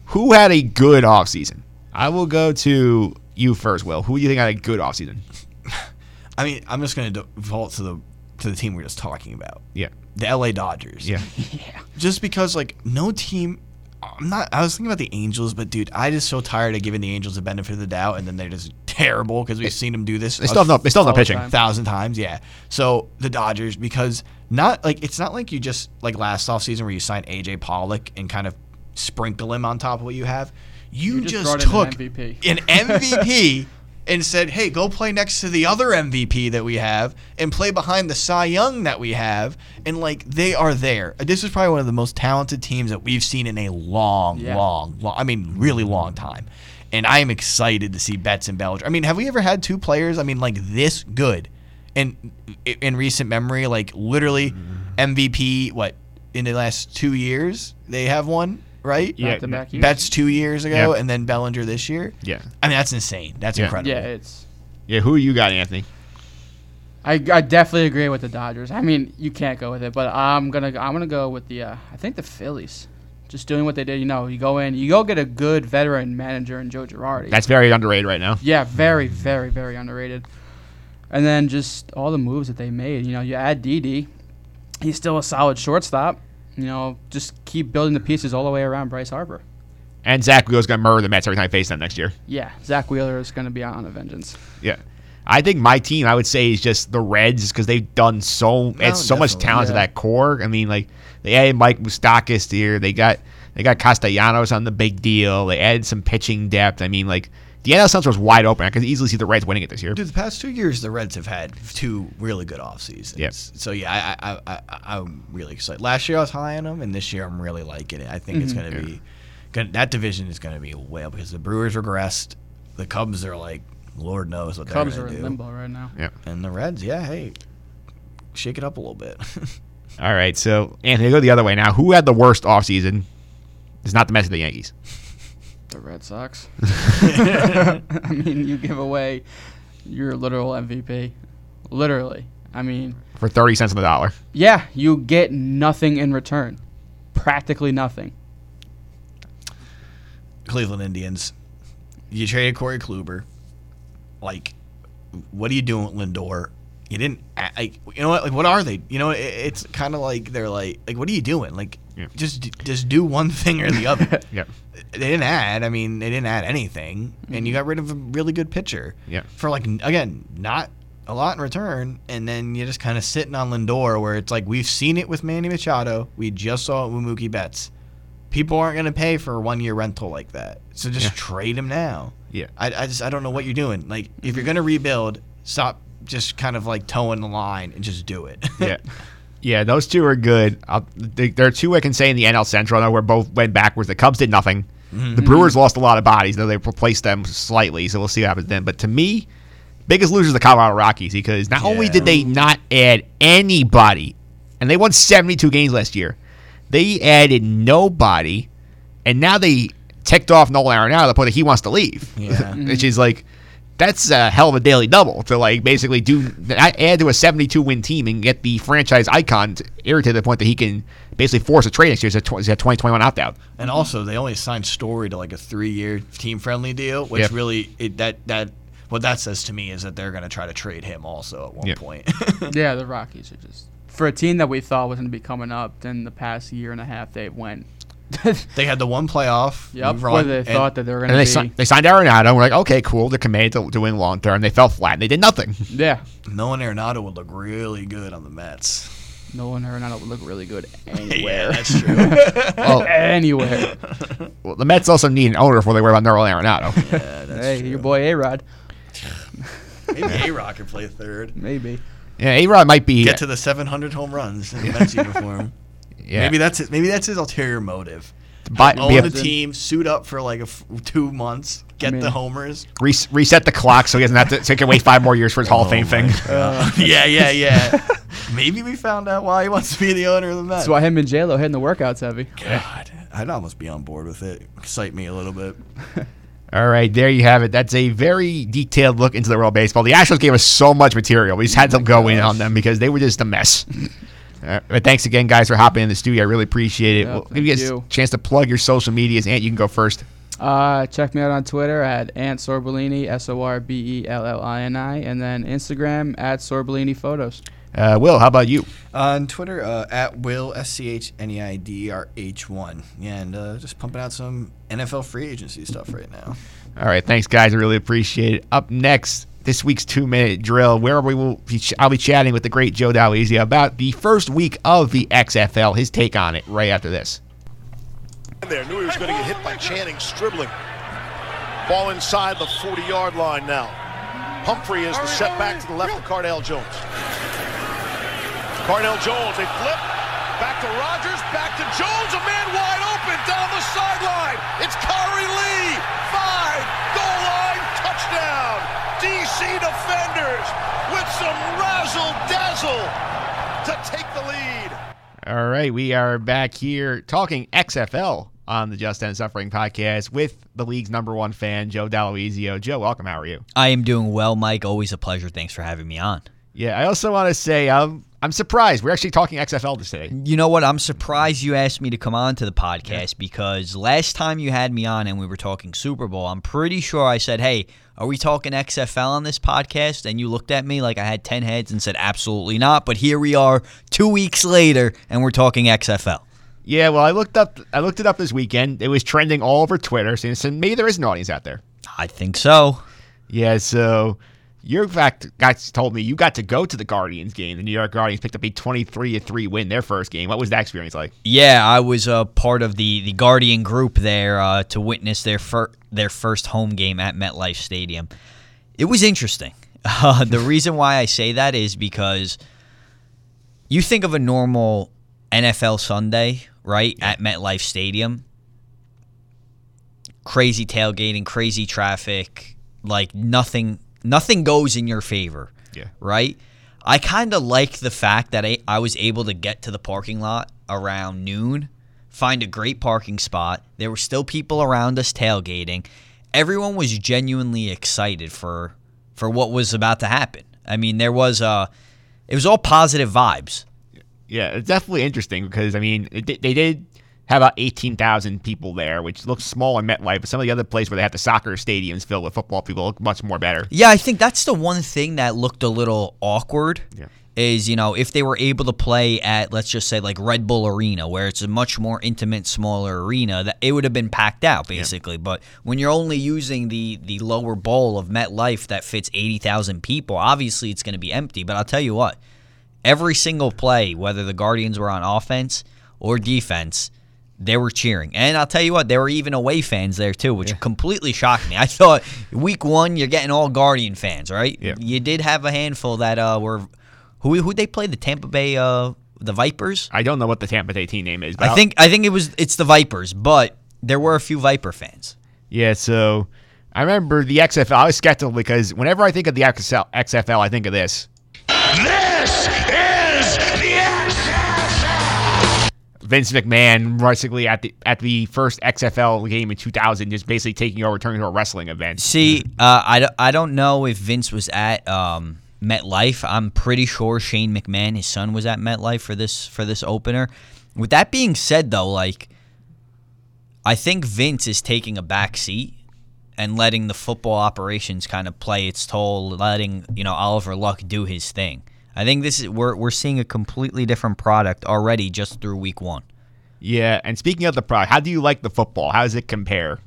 Who had a good offseason? I will go to you first, Will. Who do you think had a good offseason? [LAUGHS] I mean, I'm just going to default to the to the team we are just talking about. Yeah. The LA Dodgers. [LAUGHS] Yeah. Just because like no team I'm not I was thinking about the Angels, but dude, I just so tired of giving the Angels the benefit of the doubt and then they're just terrible because we've seen them do this They still have no- they still have no pitching. time. thousand times, yeah. So the Dodgers because not like it's not like you just like last offseason where you signed AJ Pollock and kind of sprinkle him on top of what you have. You, You just just, in took an MVP. an [LAUGHS] MVP and said, "Hey, go play next to the other MVP that we have, and play behind the Cy Young that we have." And like they are there. This is probably one of the most talented teams that we've seen in a long, Yeah. long, long. I mean, really long time. And I am excited to see Betts and Bellinger. I mean, have we ever had two players? I mean, like this good, in in recent memory, like literally MVP. What in the last two years they have one, right? Yeah. Back-to-back years. Betts two years ago, Yeah. and then Bellinger this year. Yeah. I mean, that's insane. That's Yeah. incredible. Yeah, it's. Yeah, who you got, Anthony? I, I definitely agree with the Dodgers. I mean, you can't go with it, but I'm gonna I'm gonna go with the uh, I think the Phillies. Just doing what they did. You know, you go in, you go get a good veteran manager in Joe Girardi. That's very underrated right now. Yeah, very, very, very underrated. And then just all the moves that they made. You know, you add Didi, he's still a solid shortstop. You know, just keep building the pieces all the way around Bryce Harper. And Zack Wheeler's going to murder the Mets every time I face them next year. Yeah, Zack Wheeler is going to be out on a vengeance. Yeah. I think my team, I would say, is just the Reds because they've done so oh, No, it's so much definitely, talent to that core. I mean, like they added Mike Moustakas here. They got they got Castellanos on the big deal. They added some pitching depth. I mean, like the NL Central was wide open. I could easily see the Reds winning it this year. Dude, the past two years, the Reds have had two really good off seasons. Yep. So yeah, I, I, I, I, I'm really excited. Last year I was high on them, and this year I'm really liking it. I think it's mm-hmm. going to be, gonna, that division is going to be a whale because the Brewers regressed, the Cubs are like, Lord knows what Cubs they're going in to do, limbo right now. Yeah. and the Reds, yeah, hey, shake it up a little bit. [LAUGHS] All right. So Anthony, go the other way now. Who had the worst offseason? It's not the Mets or the Yankees. The Red Sox. [LAUGHS] [LAUGHS] I mean, you give away your literal MVP. Literally. I mean, For thirty cents on the dollar. yeah, you get nothing in return. Practically nothing. Cleveland Indians, you traded Corey Kluber. Like, what are you doing with Lindor? You didn't like, you know what? Like, what are they? You know, it, it's kind of like they're like, like, what are you doing? Like, Yeah. just just do one [LAUGHS] thing or the other. [LAUGHS] Yep. They didn't add. I mean, they didn't add anything, and you mm-hmm. got rid of a really good pitcher. Yeah. For like again, not a lot in return, and then you're just kind of sitting on Lindor, where it's like we've seen it with Manny Machado. We just saw it with Mookie Betts. People aren't going to pay for a one year rental like that, so just Yeah. trade him now. Yeah. I, I just I don't know what you're doing. Like if you're mm-hmm. going to rebuild, stop just kind of like towing the line and just do it. yeah. [LAUGHS] Yeah, those two are good. I'll, they, there are two I can say in the NL Central. I know where both went backwards. The Cubs did nothing. Mm-hmm. The Brewers lost a lot of bodies, though they replaced them slightly. So we'll see what happens then. But to me, biggest losers are the Colorado Rockies because not only did they not add anybody, and they won 72 games last year, they added nobody, and now they ticked off Nolan Arenado to the point that he wants to leave. Yeah. [LAUGHS] which is like that's a hell of a daily double to like basically do add to a 72 win team and get the franchise icon to irritate to the point that he can basically force a trade next year. He's a 2021 opt out. And also, they only signed Story to like a three-year team-friendly deal, which Yep. really it, that that what that says to me is that they're going to try to trade him also at one Yep. point. [LAUGHS] [LAUGHS] Yeah, the Rockies are just for a team that we thought was going to be coming up. Then the past year and a half, they went. [LAUGHS] they had the one playoff Yep, run, where they and thought that they were going to they, be. si- they signed Arenado. We're like, okay, cool. They're committed to doing long term. They fell flat. And they did nothing. [LAUGHS] yeah, Nolan Arenado would look really good on the Mets. Nolan Arenado would look really good [LAUGHS] yeah, anywhere. that's true. Well, anywhere. well, the Mets also need an owner before they worry about Nolan Arenado. yeah, that's hey, true. your boy A Rod. Maybe A Rod could play third. Maybe. yeah, A Rod might be. Get to the 700 home runs in the Mets uniform. Yeah, Maybe that's it. Maybe that's his ulterior motive. buy- Own be a- the team, suit up for like a f- two months, get mean- the homers. res- reset the clock so he doesn't have to. So he can wait five more years for his Hall of Oh Fame thing. [LAUGHS] [LAUGHS] yeah, yeah, yeah. [LAUGHS] Maybe we found out why he wants to be the owner of the Mets. That's why him and J Lo hitting the workouts heavy. God, I'd almost be on board with it. Excite me a little bit. All right, there you have it. That's a very detailed look into the world of baseball. The Astros gave us so much material. We just had to go in on them because they were just a mess. Uh, but thanks again, guys, for hopping in the studio. I really appreciate it. Yeah, we'll give you guys you. a chance to plug your social medias. Ant, you can go first. Uh, check me out on Twitter at Ant Sorbellini, S O R B E L L I N I, and then Instagram at Sorbellini Photos. Uh, Will, how about you? On Twitter, uh, at Will S C H N E I D R H one, yeah, and uh, just pumping out some NFL free agency stuff right now. All right, thanks, guys. I really appreciate it. Up next, this week's two-minute drill, where we will be, ch- I'll be chatting with the great Joe Daloisio about the first week of the XFL. His take on it right after this. there. Knew he was going to get hit by Channing Stribling. Ball inside the 40 yard line now. Pumphrey is the setback to the left of Cardale Jones. Cardale Jones, a flip. Back to Rogers, back to Jones, defenders with some razzle dazzle to take the lead. All right, we are back here talking XFL on the Just End Suffering podcast with the league's number one fan, Joe Daloisio. Joe, welcome. How are you? I am doing well, Mike. Always a pleasure. Thanks for having me on. Yeah, I also want to say um, I'm surprised. We're actually talking XFL today. You know what? I'm surprised you asked me to come on to the podcast because last time you had me on and we were talking Super Bowl, I'm pretty sure I said, "Hey, are we talking XFL on this podcast?" And you looked at me like I had 10 heads and said, "Absolutely not." But here we are 2 weeks later and we're talking XFL. Yeah, well, I looked up. I looked it up this weekend. It was trending all over Twitter. So maybe there is an audience out there. I think so. Yeah. So your fact guys told me you got to go to the Guardians game. The New York Guardians picked up a 23 3 win their first game. What was that experience like? Yeah, I was a part of the the Guardian group there uh, to witness their fir- their first home game at MetLife Stadium. It was interesting. [LAUGHS] Uh, the reason why I say that is because you think of a normal NFL Sunday, right, at MetLife Stadium. Crazy tailgating, crazy traffic, like nothing nothing goes in your favor. Yeah. Right? I kind of like the fact that I, I was able to get to the parking lot around noon, find a great parking spot. There were still people around us tailgating. Everyone was genuinely excited for for what was about to happen. I mean, there was uh it was all positive vibes. Yeah, it's definitely interesting because I mean it, they did have about 18,000 people there, which looks small in MetLife, but some of the other places where they have the soccer stadiums filled with football people look much more better. Yeah, I think that's the one thing that looked a little awkward. Yeah. Is, you know, if they were able to play at, let's just say, like Red Bull Arena, where it's a much more intimate, smaller arena, that it would have been packed out, basically. But when you're only using the, the lower bowl of MetLife that fits 80,000 people, obviously it's going to be empty. But I'll tell you what, every single play, whether the Guardians were on offense or defense, they were cheering. And I'll tell you what, there were even away fans there too, which completely shocked me. I thought week one you're getting all Guardian fans, right? Yeah. You did have a handful that uh, were who who they play the Tampa Bay uh, the Vipers. I don't know what the Tampa Bay team name is. But I I'll- think I think it was it's the Vipers, but there were a few Viper fans. Yeah, so I remember the XFL. I was skeptical because whenever I think of the XFL, XFL I think of this. This Vince McMahon basically at the at the first XFL game in 2000, just basically taking over, turning into a wrestling event. See, uh, I, I don't know if Vince was at um, MetLife. I'm pretty sure Shane McMahon, his son, was at MetLife for this for this opener. With that being said, though, like I think Vince is taking a back seat and letting the football operations kind of play its toll, letting you know Oliver Luck do his thing. I think this is we're we're seeing a completely different product already just through week one. Yeah, and speaking of the product, how do you like the football? How does it compare?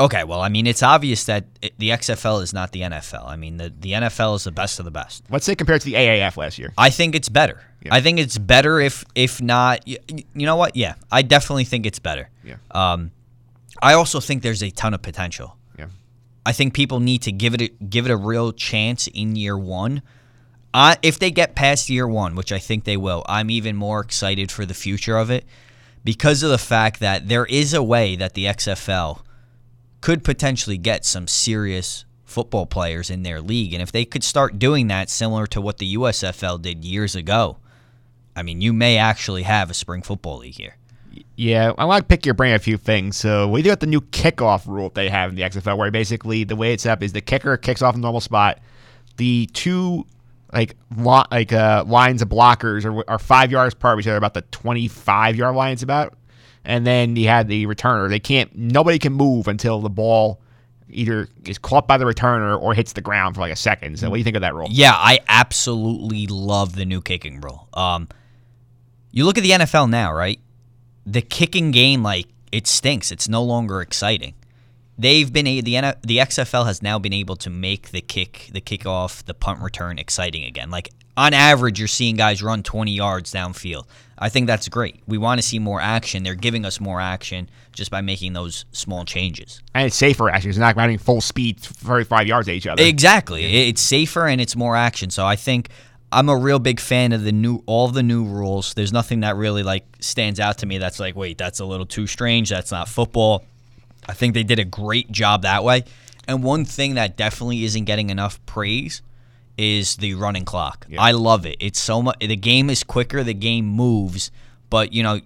Okay, well, I mean, it's obvious that it, the XFL is not the NFL. I mean, the, the NFL is the best of the best. Let's say compared to the AAF last year. I think it's better. I think it's better if if not. y- y- You know what? Yeah, I definitely think it's better. Yeah. Um, I also think there's a ton of potential. Yeah. I think people need to give it a, give it a real chance in year one. Uh, if they get past year one, which I think they will, I'm even more excited for the future of it because of the fact that there is a way that the XFL could potentially get some serious football players in their league. And if they could start doing that, similar to what the USFL did years ago, I mean, you may actually have a spring football league here. Yeah, I want to pick your brain a few things. So we do have the new kickoff rule they have in the XFL, where basically the way it's up is the kicker kicks off the normal spot. The two like li- like uh, lines of blockers are, are five yards apart, from each other, about the twenty five yard lines about. and then you had the returner. They can't. Nobody can move until the ball either is caught by the returner or hits the ground for like a second. So, what do you think of that rule? Yeah, I absolutely love the new kicking rule. Um, you look at the NFL now, right? The kicking game, like it stinks. It's no longer exciting. They've been a, the N- the XFL has now been able to make the kick, the kickoff, the punt return exciting again. Like on average, you're seeing guys run 20 yards downfield. I think that's great. We want to see more action. They're giving us more action just by making those small changes. And it's safer actually. It's not running full speed, thirty-five yards at each other. Exactly. It's safer and it's more action. So I think I'm a real big fan of the new all the new rules. There's nothing that really like stands out to me that's like, wait, that's a little too strange. That's not football. I think they did a great job that way. And one thing that definitely isn't getting enough praise is the running clock. I love it. It's so much. The game is quicker. The game moves, but you know,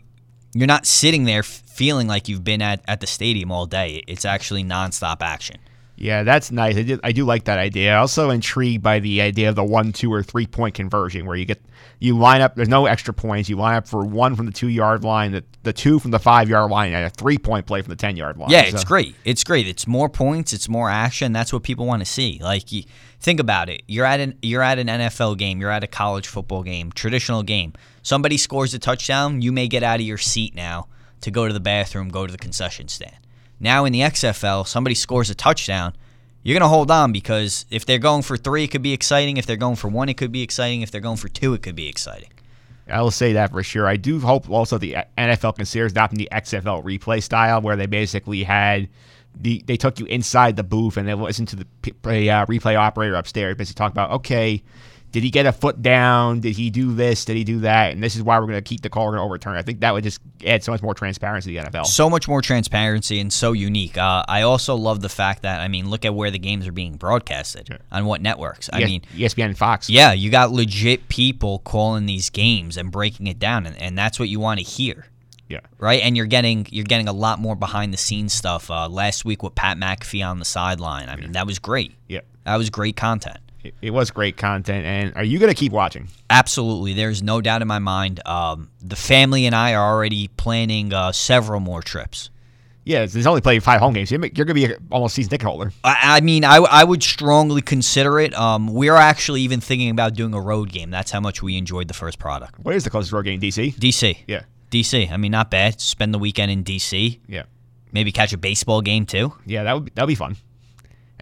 you're not sitting there f- feeling like you've been at, at the stadium all day. It's actually nonstop action. Yeah, that's nice. I do, I do like that idea. Also intrigued by the idea of the one, two, or three point conversion, where you get you line up. There's no extra points. You line up for one from the two yard line, the, the two from the five yard line, and a three point play from the ten yard line. Yeah, it's So- great. It's great. It's more points. It's more action. That's what people want to see. Like, you, think about it. You're at an you're at an NFL game. You're at a college football game, traditional game. Somebody scores a touchdown. You may get out of your seat now to go to the bathroom, go to the concession stand. Now in the XFL, somebody scores a touchdown. You're gonna hold on because if they're going for three, it could be exciting. If they're going for one, it could be exciting. If they're going for two, it could be exciting. I will say that for sure. I do hope also the NFL considers adopting the XFL replay style, where they basically had the they took you inside the booth and they listened to the uh, replay operator upstairs, basically talk about okay. Did he get a foot down? Did he do this? Did he do that? And this is why we're going to keep the call. We're going to overturn. I think that would just add so much more transparency to the NFL. So much more transparency and so unique. Uh, I also love the fact that I mean, look at where the games are being broadcasted on what networks. I ES- mean, ESPN and Fox. Yeah, you got legit people calling these games and breaking it down, and, and that's what you want to hear. Yeah. Right, and you're getting you're getting a lot more behind the scenes stuff. Uh, last week with Pat McAfee on the sideline, I mean that was great. Yeah, that was great content. It, it was great content. And are you going to keep watching? Absolutely, there's no doubt in my mind. Um, the family and I are already planning uh, several more trips. Yeah, there's only playing five home games. You're going to be almost season ticket holder. I, I mean, I, I would strongly consider it. Um, we're actually even thinking about doing a road game. That's how much we enjoyed the first product. Where is the closest road game? DC. DC. Yeah. DC. I mean, not bad. Spend the weekend in DC. Yeah. Maybe catch a baseball game too. Yeah, that would that'd be fun.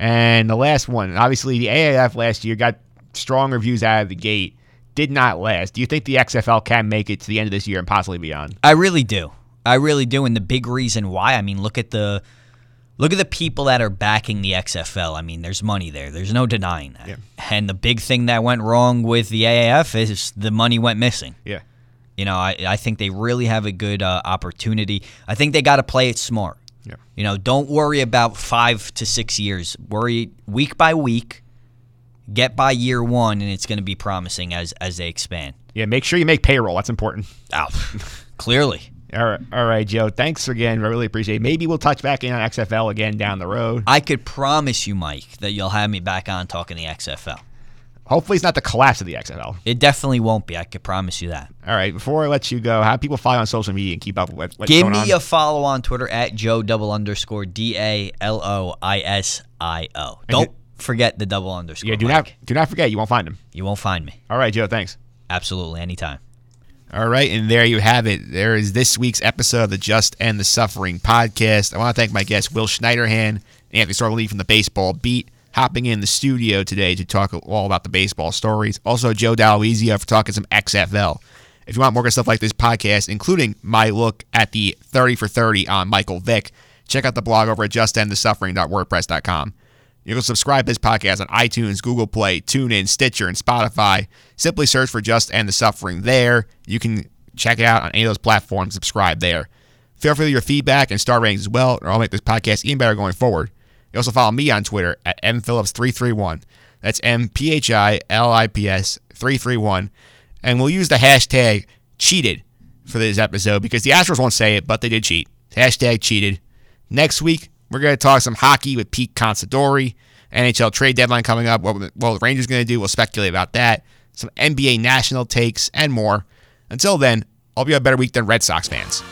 And the last one, obviously, the AAF last year got strong reviews out of the gate. Did not last. Do you think the XFL can make it to the end of this year and possibly beyond? I really do. I really do. And the big reason why, I mean, look at the look at the people that are backing the XFL. I mean, there's money there. There's no denying that. Yeah. And the big thing that went wrong with the AAF is the money went missing. Yeah. You know, I, I think they really have a good uh, opportunity. I think they got to play it smart. Yeah. You know, don't worry about five to six years. Worry week by week. Get by year one, and it's going to be promising as as they expand. Yeah, make sure you make payroll. That's important. Oh, clearly. All right, all right, Joe. Thanks again. I really appreciate it. Maybe we'll touch back in on XFL again down the road. I could promise you, Mike, that you'll have me back on talking the XFL. Hopefully, it's not the collapse of the XFL. It definitely won't be. I could promise you that. All right, before I let you go, how people follow on social media and keep up with what's Give going me on? a follow on Twitter at Joe double underscore D A L O I S I O. Don't forget the double underscore. yeah, do Mike. not do not forget. You won't find them. You won't find me. All right, Joe. Thanks. Absolutely, anytime. All right, and there you have it. There is this week's episode of the Just and the Suffering podcast. I want to thank my guests, Will Schneiderhan and Anthony Sorley from the Baseball Beat, hopping in the studio today to talk all about the baseball stories. Also, Joe Daloisio for talking some XFL. If you want more good stuff like this podcast, including my look at the 30 for 30 on Michael Vick, check out the blog over at justendthesuffering.wordpress.com. You can subscribe to this podcast on iTunes, Google Play, TuneIn, Stitcher, and Spotify. Simply search for Just End the Suffering there. You can check it out on any of those platforms. Subscribe there. Feel free to your feedback and star ratings as well, or I'll make this podcast even better going forward. You also follow me on Twitter at mphillips331. That's M P H I L I P S 331. And we'll use the hashtag cheated for this episode because the Astros won't say it, but they did cheat. Hashtag cheated. Next week, we're going to talk some hockey with Pete Considori. NHL trade deadline coming up. What, what the Rangers going to do? We'll speculate about that. Some NBA national takes and more. Until then, I'll be a better week than Red Sox fans.